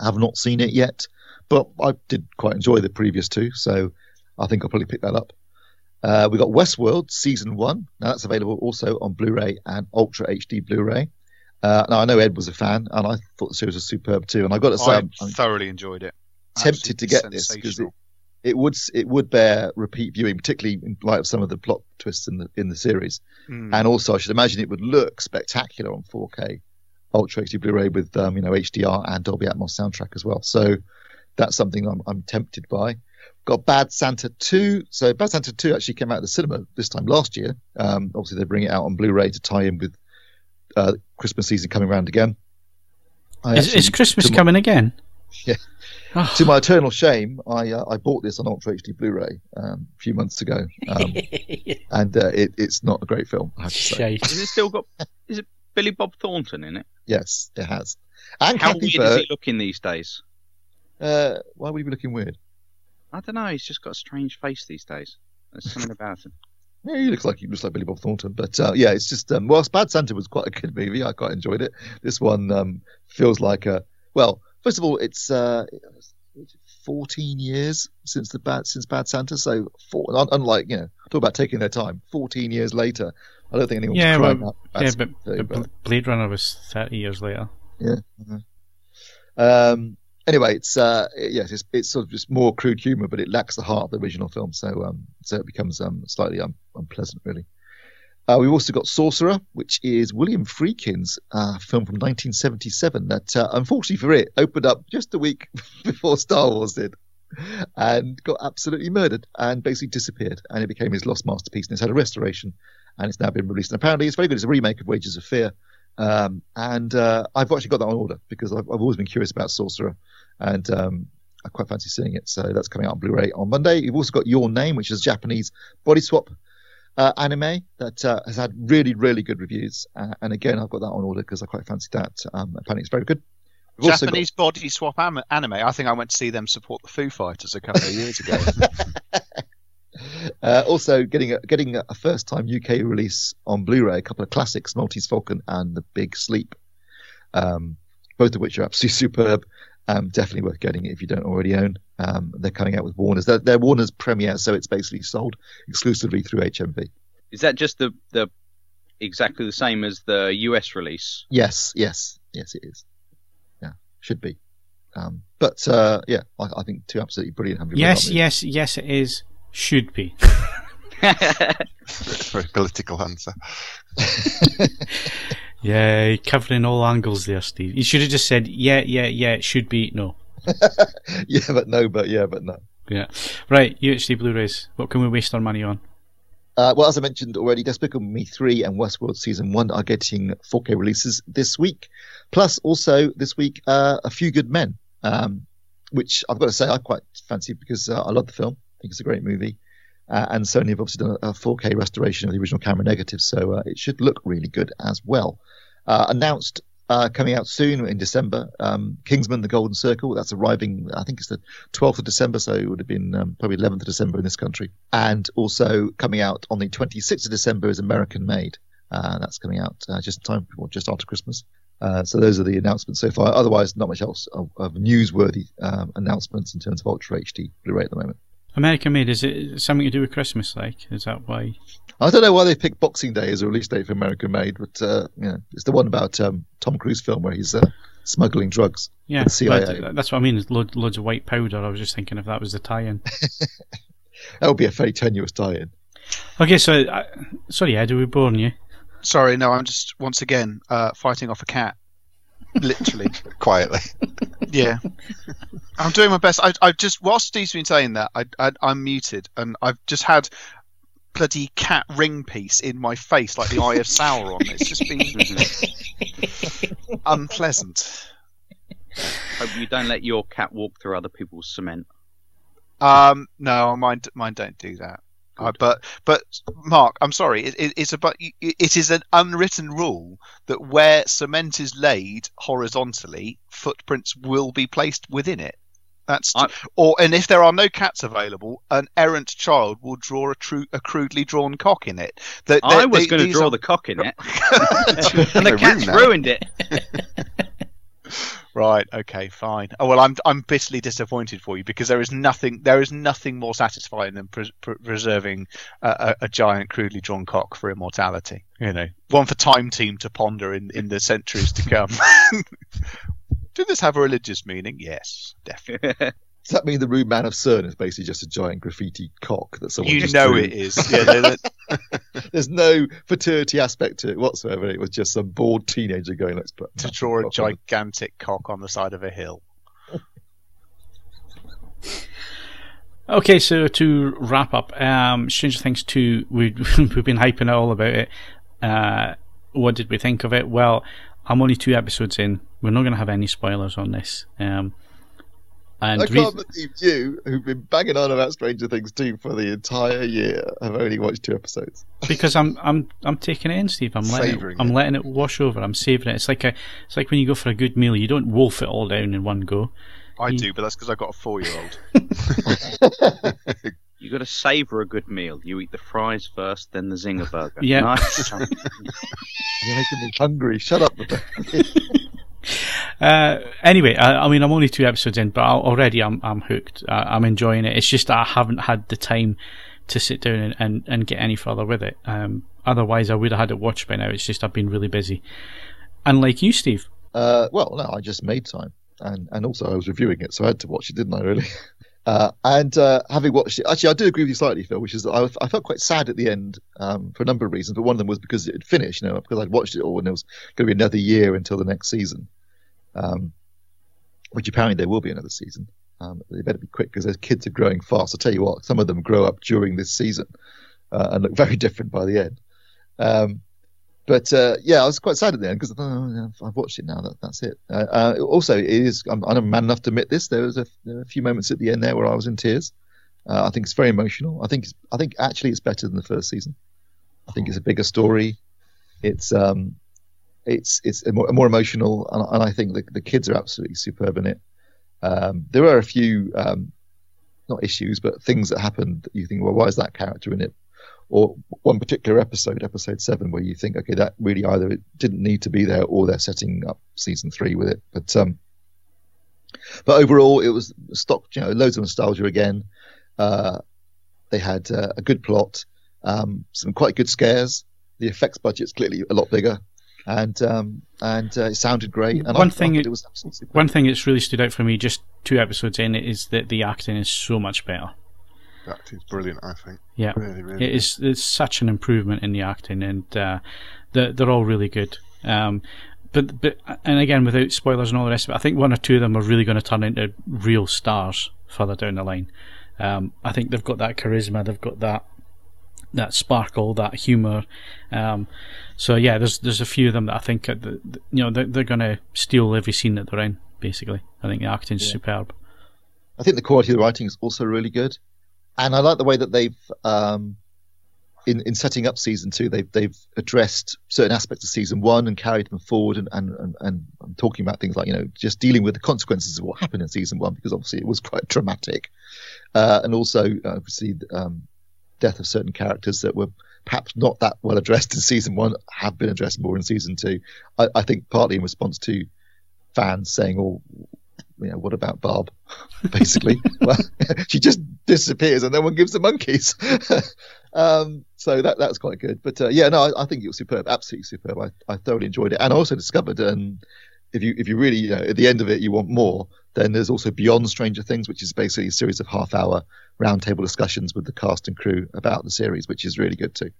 Have not seen it yet, but I did quite enjoy the previous two, so I think I'll probably pick that up. Uh, we got Westworld season one. Now that's available also on Blu-ray and Ultra HD Blu-ray. Uh, now I know Ed was a fan, and I thought the series was superb too. And I've got to say, I I'm, thoroughly enjoyed it. tempted to get this because it, it would it would bear repeat viewing, particularly in light of some of the plot twists in the in the series. Mm. And also, I should imagine it would look spectacular on 4K Ultra HD Blu-ray with um, you know HDR and Dolby Atmos soundtrack as well. So that's something I'm, I'm tempted by. Got Bad Santa 2. So Bad Santa 2 actually came out of the cinema this time last year. Um, obviously, they bring it out on Blu-ray to tie in with uh, Christmas season coming around again. Is, actually- is Christmas my- coming again? Yeah. Oh. to my eternal shame, I uh, I bought this on Ultra HD Blu-ray um, a few months ago, um, and uh, it, it's not a great film. I have to say. Shite. Is it still got? Is it Billy Bob Thornton in it? Yes, it has. And How Kathy weird is he looking these days? Uh, why would he be looking weird? I don't know. He's just got a strange face these days. There's something about him. Yeah, he looks like he looks like Billy Bob Thornton, but uh, yeah, it's just um, whilst Bad Santa was quite a good movie, I quite enjoyed it. This one um, feels like a well. First of all, it's uh, 14 years since the bad since Bad Santa, so four, un- unlike you know, talk about taking their time. 14 years later, I don't think anyone's Yeah, crying well, yeah, but, but Bl- Blade Runner was 30 years later. Um, anyway, it's uh, yes, it's, it's sort of just more crude humor, but it lacks the heart of the original film, so um, so it becomes um, slightly un- unpleasant, really. Uh, we've also got Sorcerer, which is William Friedkin's uh, film from 1977 that, uh, unfortunately for it, opened up just a week before Star Wars did and got absolutely murdered and basically disappeared. And it became his lost masterpiece. And it's had a restoration and it's now been released. And apparently it's very good. It's a remake of Wages of Fear. Um, and uh, I've actually got that on order because I've, I've always been curious about Sorcerer and um, I quite fancy seeing it. So that's coming out on Blu ray on Monday. You've also got Your Name, which is Japanese body swap uh, anime that uh, has had really, really good reviews. Uh, and again, I've got that on order because I quite fancy that. Um, apparently, it's very good. We've also got- Japanese body swap am- anime. I think I went to see them support the Foo Fighters a couple of years ago. uh, also getting a, getting a first time UK release on Blu-ray, a couple of classics, Maltese Falcon and The Big Sleep, um, both of which are absolutely superb. Um, definitely worth getting it if you don't already own. Um, they're coming out with Warner's. They're, they're Warner's premiere, so it's basically sold exclusively through HMV. Is that just the the exactly the same as the US release? Yes, yes, yes, it is. Yeah, should be. Um, but uh, yeah, I, I think two absolutely brilliant. Have Yes, that yes, yes, it is. Should be. Very political answer. Yeah, covering all angles there, Steve. You should have just said, yeah, yeah, yeah, it should be. No. yeah, but no, but yeah, but no. Yeah. Right, UHD Blu rays. What can we waste our money on? Uh, well, as I mentioned already, Despicable Me 3 and Westworld Season 1 are getting 4K releases this week. Plus, also this week, uh, A Few Good Men, um, which I've got to say I quite fancy because uh, I love the film. I think it's a great movie. Uh, and Sony have obviously done a, a 4K restoration of the original camera negative, so uh, it should look really good as well. Uh, announced uh, coming out soon in December, um, Kingsman: The Golden Circle. That's arriving, I think it's the 12th of December, so it would have been um, probably 11th of December in this country. And also coming out on the 26th of December is American Made. Uh, that's coming out uh, just in time, or just after Christmas. So those are the announcements so far. Otherwise, not much else of, of newsworthy um, announcements in terms of Ultra HD Blu-ray at the moment. American made, is it something to do with Christmas? Like, is that why? I don't know why they picked Boxing Day as a release date for American Made, but uh, you know, it's the one about um, Tom Cruise film where he's uh, smuggling drugs. Yeah, with CIA. that's what I mean. is Load, loads of white powder. I was just thinking if that was the tie-in. That would be a very tenuous tie-in. okay, so uh, sorry, Ed, are we boring you? Sorry, no, I'm just once again uh, fighting off a cat. Literally. Quietly. yeah. I'm doing my best. I, I just whilst Steve's been saying that, I, I I'm muted and I've just had bloody cat ring piece in my face like the Eye of Sauron. It's just been unpleasant. Hope you don't let your cat walk through other people's cement. Um, no, mine mine don't do that. Uh, but but Mark, I'm sorry. It, it, it's about it is an unwritten rule that where cement is laid horizontally, footprints will be placed within it. That's I- or and if there are no cats available, an errant child will draw a, true, a crudely drawn cock in it. That I was going to draw are- the cock in it, and the cat's ruined it. Right. Okay. Fine. Oh, well, I'm I'm bitterly disappointed for you because there is nothing there is nothing more satisfying than pres- pre- preserving a, a, a giant crudely drawn cock for immortality. You know, one for Time Team to ponder in in the centuries to come. Did this have a religious meaning? Yes, definitely. Does that mean the rude man of Cerne is basically just a giant graffiti cock that someone You just know drew? it is. Yeah, they- they- There's no fertility aspect to it whatsoever. It was just some bored teenager going, "Let's put to draw a cock on gigantic cock on the side of a hill. Okay, so to wrap up, um, Stranger Things 2, we, we've been hyping all about it. Uh, what did we think of it? Well, I'm only two episodes in. We're not going to have any spoilers on this. Um, and I can't believe you, who've been banging on about Stranger Things 2 for the entire year, have only watched two episodes. because I'm I'm I'm taking it in, Steve. I'm letting it, Savouring I'm letting it wash over. I'm savouring it. It's like a it's like when you go for a good meal. You don't wolf it all down in one go. I You- do, but that's because I've got a four-year-old. You got to savor a good meal. You eat the fries first, then the zinger burger. Yeah. Nice. You're making me hungry. Shut up. Uh, anyway, I, I mean, I'm only two episodes in, but I, already I'm I'm hooked. I, I'm enjoying it. It's just that I haven't had the time to sit down and, and, and get any further with it. Um, otherwise, I would have had it watched by now. It's just I've been really busy. And like you, Steve, Uh, well, no, I just made time, and and also I was reviewing it, so I had to watch it, didn't I? Really. Uh, and uh, having watched it, actually, I do agree with you slightly, Phil, which is that I, I felt quite sad at the end um, for a number of reasons, but one of them was because it had finished, you know, because I'd watched it all, and it was going to be another year until the next season, um, which apparently there will be another season. Um, they better be quick because those kids are growing fast. I'll tell you what, some of them grow up during this season uh, and look very different by the end. Um, but uh, yeah, I was quite sad at the end because oh, I've watched it now. That, that's it. Uh, uh, also, it is. I'm, I'm man enough to admit this. There was a, there a few moments at the end there where I was in tears. Uh, I think it's very emotional. I think I think actually it's better than the first season. I think it's a bigger story. It's um, it's it's more, more emotional, and, and I think the, the kids are absolutely superb in it. Um, there are a few um, not issues, but things that happen that you think, well, why is that character in it? Or one particular episode, episode seven, where you think, okay, that really either it didn't need to be there, or they're setting up season three with it. But um, but overall, it was stock, you know, loads of nostalgia again. Uh, they had uh, a good plot, um, some quite good scares. The effects budget's clearly a lot bigger, and um, and uh, it sounded great. And One I, thing I it- it was absolutely superb. one thing that's really stood out for me just two episodes in is that the acting is so much better. That is brilliant, I think. Yeah. Really, really. It is it's such an improvement in the acting, and uh, they're, they're all really good. Um, but but and again, without spoilers and all the rest of it, I think one or two of them are really going to turn into real stars further down the line. Um, I think they've got that charisma, they've got that that sparkle, that humour. Um, so yeah, there's there's a few of them that I think are the, the- you know they're, they're going to steal every scene that they're in. Basically, I think the acting's Yeah. superb. I think the quality of the writing is also really good, and I like the way that they've, um, in in setting up season two, they've they've addressed certain aspects of season one and carried them forward, and and and, and I'm talking about things like you know just dealing with the consequences of what happened in season one because obviously it was quite dramatic, uh, and also uh, obviously um, death of certain characters that were perhaps not that well addressed in season one have been addressed more in season two. I, I think partly in response to fans saying, "Oh, you know, what about Barb?" Basically, well, she just disappears and no one gives the monkeys. um, so that that's quite good. But uh, yeah, no, I, I, think it was superb, absolutely superb. I, I thoroughly enjoyed it, and I also discovered, um, if you if you really you know, at the end of it you want more, then there's also Beyond Stranger Things, which is basically a series of half hour roundtable discussions with the cast and crew about the series, which is really good too.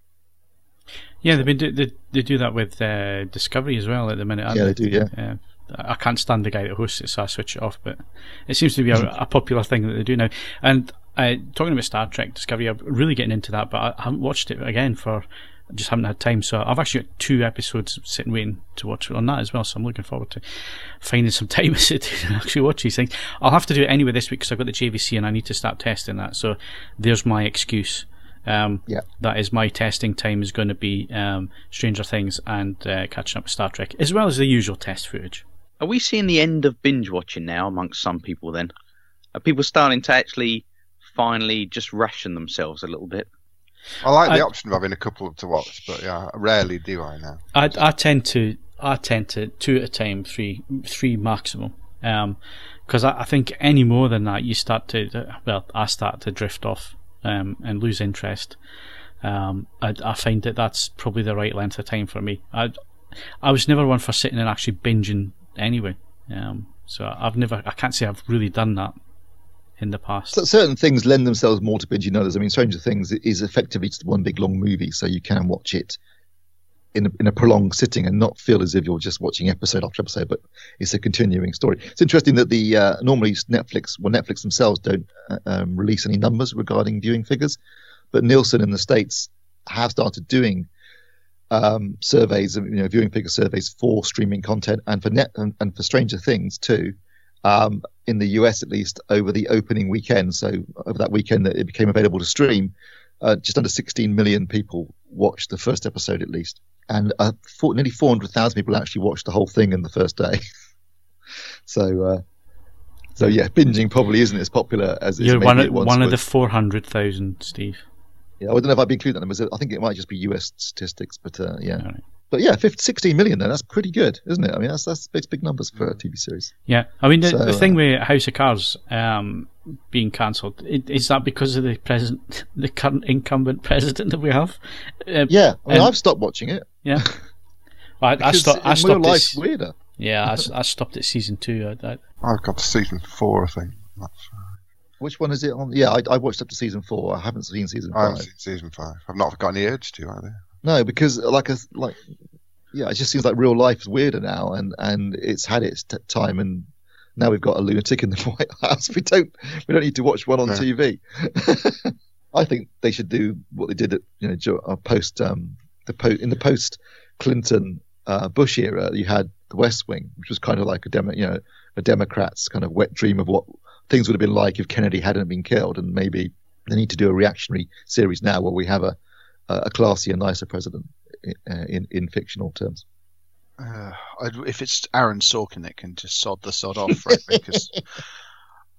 Yeah, they've been they, they do that with uh, Discovery as well at the minute. Yeah, they do. Yeah. Uh, I can't stand the guy that hosts it, so I switch it off. But it seems to be a, a popular thing that they do now. And uh, talking about Star Trek Discovery, I'm really getting into that, but I haven't watched it again for I just haven't had time. So I've actually got two episodes sitting waiting to watch on that as well. So I'm looking forward to finding some time to actually watch these things. I'll have to do it anyway this week because I've got the JVC and I need to start testing that. So there's my excuse. Um, yeah. That is my testing time is going to be um, Stranger Things and uh, catching up with Star Trek, as well as the usual test footage. Are we seeing the end of binge watching now amongst some people then? Are people starting to actually finally just ration themselves a little bit? I like the option of having a couple to watch, but yeah, rarely do I now. I, I tend to I tend to two at a time, three three maximum. because um, I, I, think any more than that, you start to well, I start to drift off um, and lose interest. Um, I, I find that that's probably the right length of time for me. I I was never one for sitting and actually binging anyway. Um, so I've never, I can't say I've really done that in the past. So certain things lend themselves more to binging others. I mean, Stranger Things is effectively just one big long movie, so you can watch it in a, in a prolonged sitting and not feel as if you're just watching episode after episode, but it's a continuing story. It's interesting that the uh, normally Netflix, well, Netflix themselves don't uh, um, release any numbers regarding viewing figures, but Nielsen in the states have started doing um, surveys, you know, viewing figure surveys for streaming content and for net and, and for Stranger Things too. Um, in the US, at least, over the opening weekend, so over that weekend that it became available to stream, uh, just under 16 million people watched the first episode at least, and uh, four, nearly 400,000 people actually watched the whole thing in the first day. so, uh, so yeah, binging probably isn't as popular as you're one of, one of the 400,000, Steve. Yeah, I don't know if I'd be including that numbers. I think it might just be US statistics, but uh, yeah. Right. But yeah, 50, 16 million then, that's pretty good, isn't it? I mean, that's that's big, big numbers for a TV series. Yeah. I mean, the, so, the thing uh, with House of Cards um, being cancelled, is that because of the president, the current incumbent president that we have? Uh, yeah. I mean, um, I've stopped watching it. Yeah. I, I, stopped. I stopped. Real life's weirder. Yeah, I, I stopped at season two. I, I, I've got to season four, I think. That's, which one is it on? Yeah, I, I, watched up to season four. I haven't seen season five. I haven't seen season five. I've not got any urge to either. No, because like a like, yeah, it just seems like real life is weirder now, and and it's had its t- time, and now we've got a lunatic in the White House. We don't we don't need to watch one on TV. I think they should do what they did at you know uh, post um the po- in the post Clinton uh, Bush era. You had the West Wing, which was kind of like a demo, you know, a Democrat's kind of wet dream of what things would have been like if Kennedy hadn't been killed, and maybe they need to do a reactionary series now where we have a a classier, nicer president uh, in in fictional terms. Uh, if it's Aaron Sorkin, it can just sod the sod off, right? Because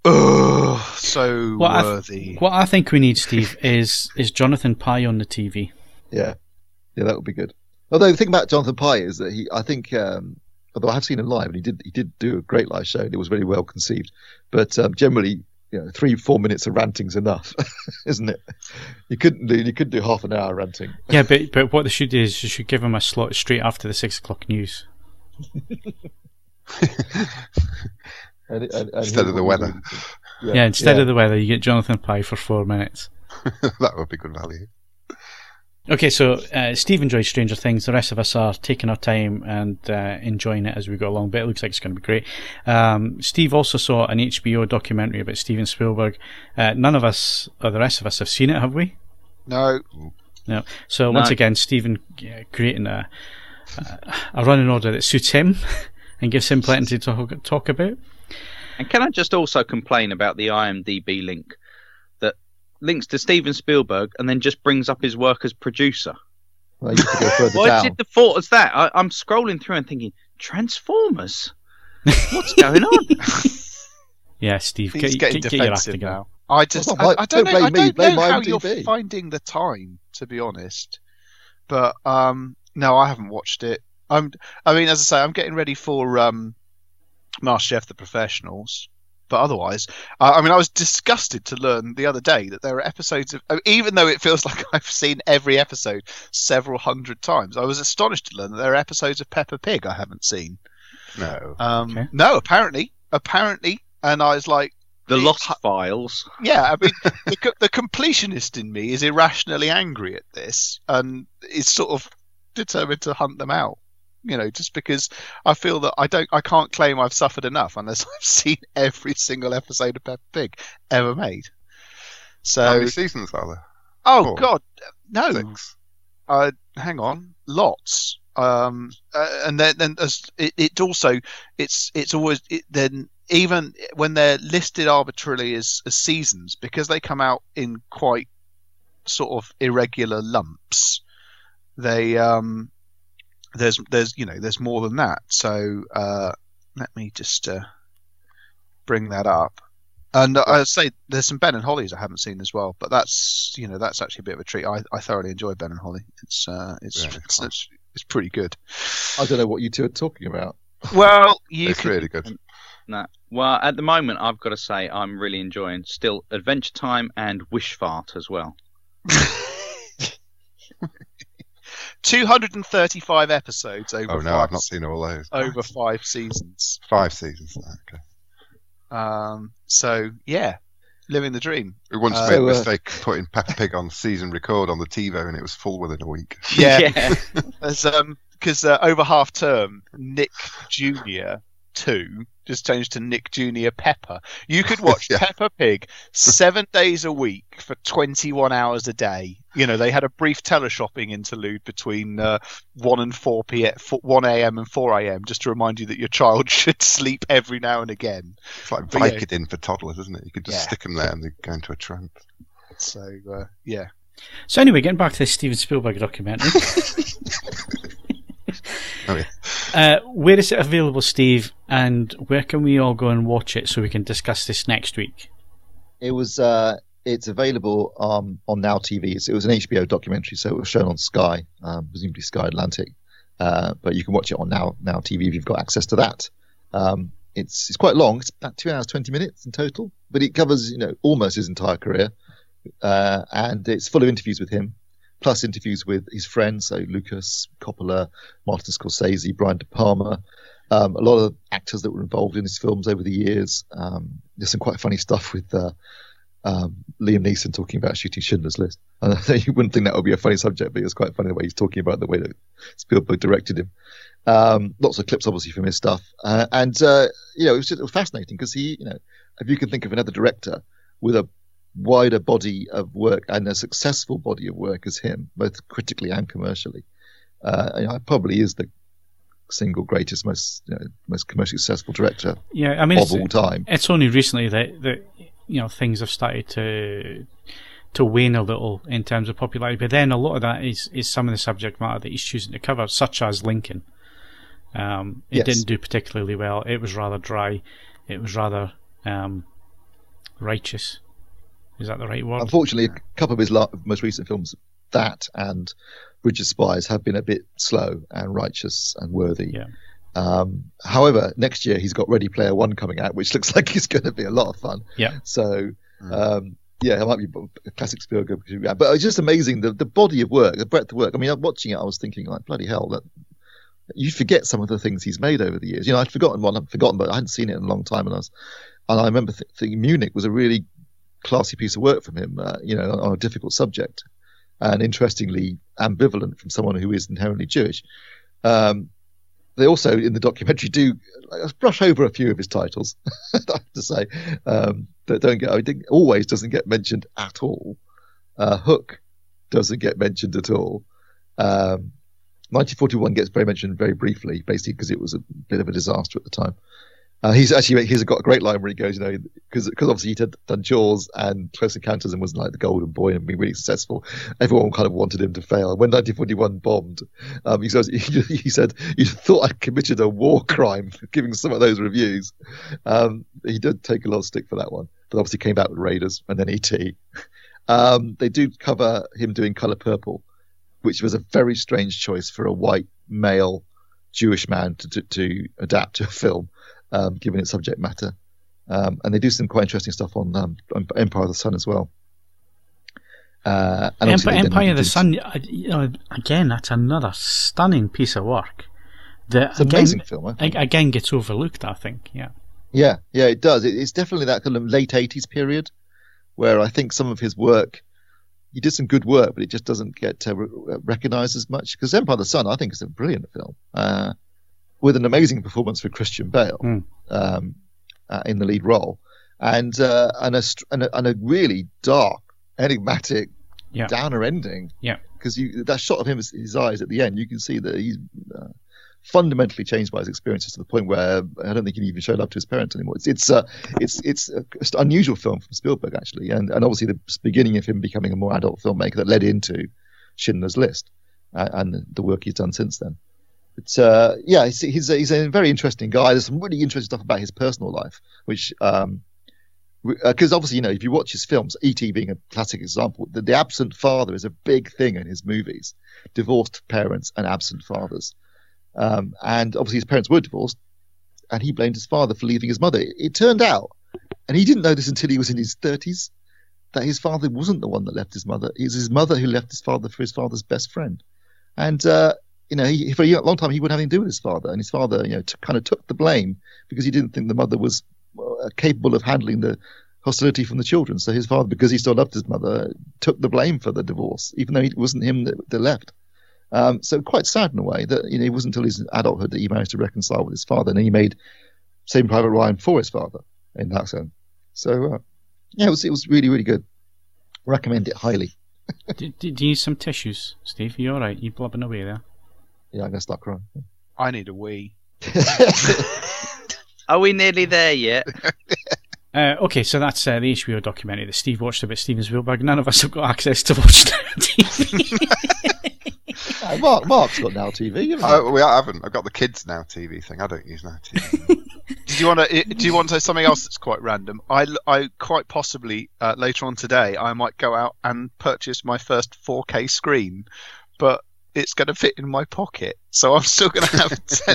oh, so what worthy. I th- what I think we need, Steve, is is Jonathan Pie on the TV. Yeah, yeah, that would be good. Although the thing about Jonathan Pie is that he, I think um, although I have seen him live, and he did he did do a great live show, and it was very well conceived. But um, generally, you know, three four minutes of ranting's enough, isn't it? You couldn't do you could do half an hour ranting. Yeah, but but what they should do is you should give him a slot straight after the six o'clock news. and, and, and instead of the weather. Yeah, yeah instead yeah. of the weather, you get Jonathan Pie for four minutes. that would be good value. Okay, so uh, Steve enjoys Stranger Things. The rest of us are taking our time and uh, enjoying it as we go along. But it looks like it's going to be great. Um, Steve also saw an HBO documentary about Steven Spielberg. Uh, none of us, or the rest of us, have seen it, have we? No. No. So no. once again, Stephen creating a, a running order that suits him and gives him plenty to talk, talk about. And can I just also complain about the IMDb link? Links to Steven Spielberg and then just brings up his work as producer. Well, Why down. did the thought as that? I, am scrolling through and thinking Transformers. What's going on? yeah, Steve, He's get, getting get, get your act together. I just, I, I, don't know, I don't know how you're finding the time. To be honest, but um, no, I haven't watched it. I'm. I mean, as I say, I'm getting ready for um, MasterChef: The Professionals. But otherwise, uh, I mean, I was disgusted to learn the other day that there are episodes of, uh, even though it feels like I've seen every episode several hundred times, I was astonished to learn that there are episodes of Peppa Pig I haven't seen. No. Um, Okay. No, apparently, apparently, and I was like, The It- Lost Files. yeah, I mean, the, the completionist in me is irrationally angry at this, and is sort of determined to hunt them out. You know, just because I feel that I don't, I can't claim I've suffered enough unless I've seen every single episode of Peppa Pig ever made. How So, many seasons are there? oh four? god, no, Six. uh, hang on, lots. Um, uh, and then, then as it, it also, it's it's always it, then even when they're listed arbitrarily as, as seasons because they come out in quite sort of irregular lumps. They um, there's there's you know there's more than that. So uh, let me just uh, bring that up. And I say there's some Ben and Hollies I haven't seen as well, but that's you know that's actually a bit of a treat. I, I thoroughly enjoy Ben and Holly. It's uh, it's, Yeah, it's it's, it's it's pretty good. I don't know what you two are talking about. Well, you It's can, really good. No. Well, at the moment, I've got to say I'm really enjoying still Adventure Time and Wish Fart as well. 235 episodes over Oh no, five, I've not seen all those. over five seasons. Five seasons. Okay. Um, so yeah, living the dream. We once Uh, made a the uh, mistake putting Peppa Pig on season record on the TiVo, and it was full within a week. Yeah. As um, because uh, over half term, Nick Junior two just changed to Nick Junior Peppa. You could watch Yeah. Peppa Pig seven days a week for 21 hours a day. You know, they had a brief teleshopping interlude between uh, 1 and 4 p.m., 1 a.m. and 4 a.m. just to remind you that your child should sleep every now and again. It's like But yeah. Vicodin for toddlers, isn't it? You could just Yeah. stick them there and they go into a trance. So uh, yeah. So anyway, getting back to the Steven Spielberg documentary. Oh, yeah. uh, where is it available, Steve? And where can we all go and watch it so we can discuss this next week? It was uh, it's available um, on Now TV. It's, it was an HBO documentary, so it was shown on Sky, um, presumably Sky Atlantic. Uh, but you can watch it on Now Now TV if you've got access to that. Um, it's it's quite long. It's about two hours twenty minutes in total, but it covers you know almost his entire career, uh, and it's full of interviews with him, plus interviews with his friends, so Lucas Coppola, Martin Scorsese, Brian De Palma, um, a lot of actors that were involved in his films over the years. Um, there's some quite funny stuff with uh, um, Liam Neeson talking about shooting Schindler's List. And I you wouldn't think that would be a funny subject, but it was quite funny the way he's talking about the way that Spielberg directed him. Um, lots of clips, obviously, from his stuff, uh, and uh, you know, it was just fascinating because he, you know, if you can think of another director with a wider body of work and a successful body of work as him, both critically and commercially, uh, you know, probably is the single greatest, most you know, most commercially successful director Yeah, I mean, of all time. it's only recently that, that you know things have started to to wane a little in terms of popularity. But then a lot of that is is some of the subject matter that he's choosing to cover, such as Lincoln. Um, it Yes. didn't do particularly well. It was rather dry. It was rather um, righteous. Is that the right word? Unfortunately, a couple of his la- most recent films, that and Bridge of Spies, have been a bit slow and righteous and worthy. Yeah. Um, however, next year he's got Ready Player One coming out, which looks like it's going to be a lot of fun. Yeah. So, Mm. um, yeah, it might be a classic Spielberg, but it's just amazing the the body of work, the breadth of work. I mean, watching it, I was thinking like, bloody hell, that you forget some of the things he's made over the years. You know, I'd forgotten one, I'd forgotten, but I hadn't seen it in a long time, and I was, and I remember th- thinking Munich was a really classy piece of work from him. Uh, you know, on, a difficult subject, and interestingly ambivalent from someone who is inherently Jewish. Um, they also in the documentary do brush over a few of his titles. I have to say um, that don't get. I think always doesn't get mentioned at all. Uh, Hook doesn't get mentioned at all. Um, 1941 gets very mentioned very briefly, basically because it was a bit of a disaster at the time. Uh, he's actually he's got a great line where he goes, you know, because obviously he'd done Jaws and Close Encounters and was like the golden boy and been really successful. Everyone kind of wanted him to fail. When 1941 bombed, um, he says he, he said you thought I committed a war crime giving some of those reviews. Um, he did take a lot of stick for that one, but obviously came back with Raiders and then ET. Um, they do cover him doing Color Purple, which was a very strange choice for a white male Jewish man to, to, to adapt to a film, um, given its subject matter. Um, and they do some quite interesting stuff on, um, Empire of the Sun as well. Uh, and Empire, obviously they then Empire of the Sun, you know, again, that's another stunning piece of work. That It's an again, amazing film. I think. again gets overlooked. I think. Yeah. Yeah, yeah, it does. It, it's definitely that kind of late '80s period where I think some of his work, he did some good work, but it just doesn't get uh, re- recognized as much. Because Empire of the Sun, I think, is a brilliant film uh, with an amazing performance for Christian Bale Mm. um, uh, in the lead role, and uh, and a and a, and a really dark, enigmatic, Yeah. downer ending. Yeah. because that shot of him his, his eyes at the end, you can see that he's. Uh, fundamentally changed by his experiences to the point where I don't think he even showed up to his parents anymore. It's it's uh, it's it's it's an unusual film from Spielberg actually, and and obviously the beginning of him becoming a more adult filmmaker that led into Schindler's List uh, and the work he's done since then. But uh, yeah, he's he's a, he's a very interesting guy. There's some really interesting stuff about his personal life, which um, because obviously you know if you watch his films, E.T. being a classic example, the, the absent father is a big thing in his movies, divorced parents and absent fathers. Um, and obviously his parents were divorced, and he blamed his father for leaving his mother. It, it turned out, and he didn't know this until he was in his 30s, that his father wasn't the one that left his mother. It was his mother who left his father for his father's best friend. And, uh, you know, he, for a long time he wouldn't have anything to do with his father, and his father, you know, t- kind of took the blame because he didn't think the mother was uh, capable of handling the hostility from the children. So his father, because he still loved his mother, took the blame for the divorce, even though it wasn't him that, that left. Um, so quite sad in a way that you know it wasn't until his adulthood that he managed to reconcile with his father, and he made Saving Private Ryan for his father in that sense. So uh, yeah, it was it was really really good. Recommend it highly. do, do, do you need some tissues, Steve? Are you all right? You blubbing away there? Yeah, I'm gonna start crying. I need a wee. Are we nearly there yet? Uh, okay, so that's uh, the HBO documentary that Steve watched about Steven Spielberg. None of us have got access to watch that on TV. Yeah, Mark Mark's got now TV. haven't I, we, I haven't. I've got the kids now TV thing. I don't use now TV. Did you want to? Do you want to something else that's quite random? I, I quite possibly uh, later on today I might go out and purchase my first 4K screen, but it's going to fit in my pocket, so I'm still going to have a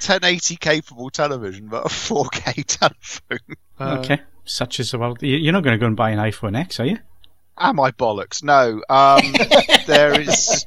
1080 capable television, but a 4K telephone. Uh, okay, such is the world. You- You're not going to go and buy an iPhone X, are you? Am I bollocks? No. Um, there is,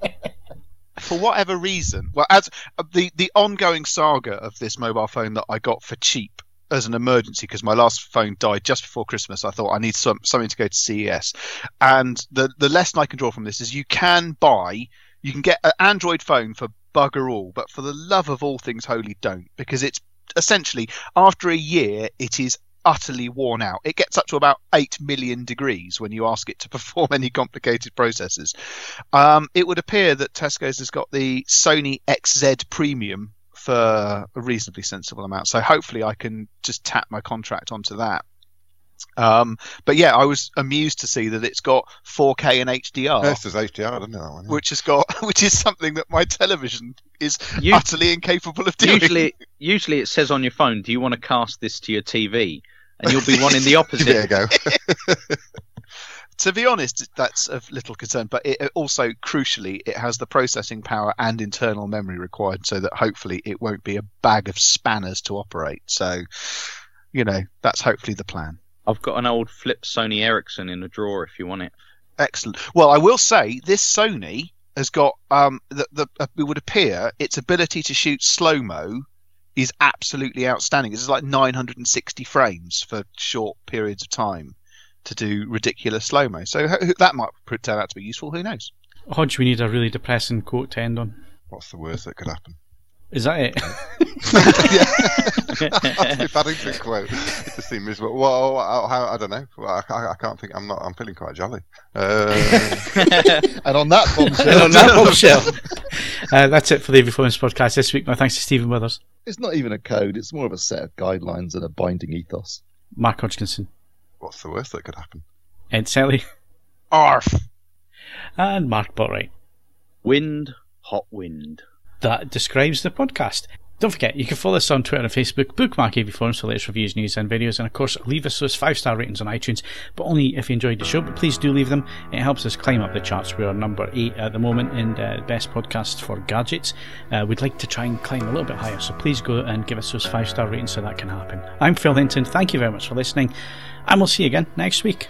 for whatever reason, well, as uh, the the ongoing saga of this mobile phone that I got for cheap as an emergency because my last phone died just before Christmas. I thought I need some something to go to CES, and the the lesson I can draw from this is you can buy, you can get an Android phone for bugger all, but for the love of all things holy, don't because it's essentially after a year it is utterly worn out. It gets up to about 8 million degrees when you ask it to perform any complicated processes. Um, it would appear that Tesco's has got the Sony XZ Premium for a reasonably sensible amount. So hopefully I can just tap my contract onto that. Um, but yeah, I was amused to see that it's got 4K and HDR. Yes, there's HDR, doesn't it? That one, yeah. Which has got, which is something that my television is You- utterly incapable of doing. usually, usually it says on your phone, "Do you want to cast this to your TV?" And you'll be wanting the Give it a opposite. go. to be honest, that's of little concern. But it it also, crucially, it has the processing power and internal memory required, so that hopefully it won't be a bag of spanners to operate. So, you know, that's hopefully the plan. I've got an old flip Sony Ericsson in the drawer if you want it. Excellent. Well, I will say this Sony has got um the, the uh, it would appear its ability to shoot slow mo is absolutely outstanding. It's like 960 frames for short periods of time to do ridiculous slow mo. So ho- that might turn out to be useful. Who knows? Hodge, we need a really depressing quote to end on. What's the worst that could happen? Is that it? That's the Paddington quote. It just seems miserable. Well, I, I, I don't know. I, I, I can't think. I'm not. I'm feeling quite jolly. Uh, And on that And bombshell, on that bombshell. uh, that's it for the Films podcast this week. My thanks to Stephen Withers, it's not even a code. It's more of a set of guidelines and a binding ethos. Mark Hodgkinson, what's the worst that could happen? Ed Selley, Arf. and Mark Botwright. wind, hot wind. That describes the podcast. Don't forget, you can follow us on Twitter and Facebook, bookmark AV Forums for latest reviews, news, and videos, and of course, leave us those five star ratings on iTunes, but only if you enjoyed the show. But please do leave them. It helps us climb up the charts. We are number eight at the moment in the best podcasts for gadgets. Uh, we'd like to try and climb a little bit higher, so please go and give us those five star ratings so that can happen. I'm Phil Hinton. Thank you very much for listening, and we'll see you again next week.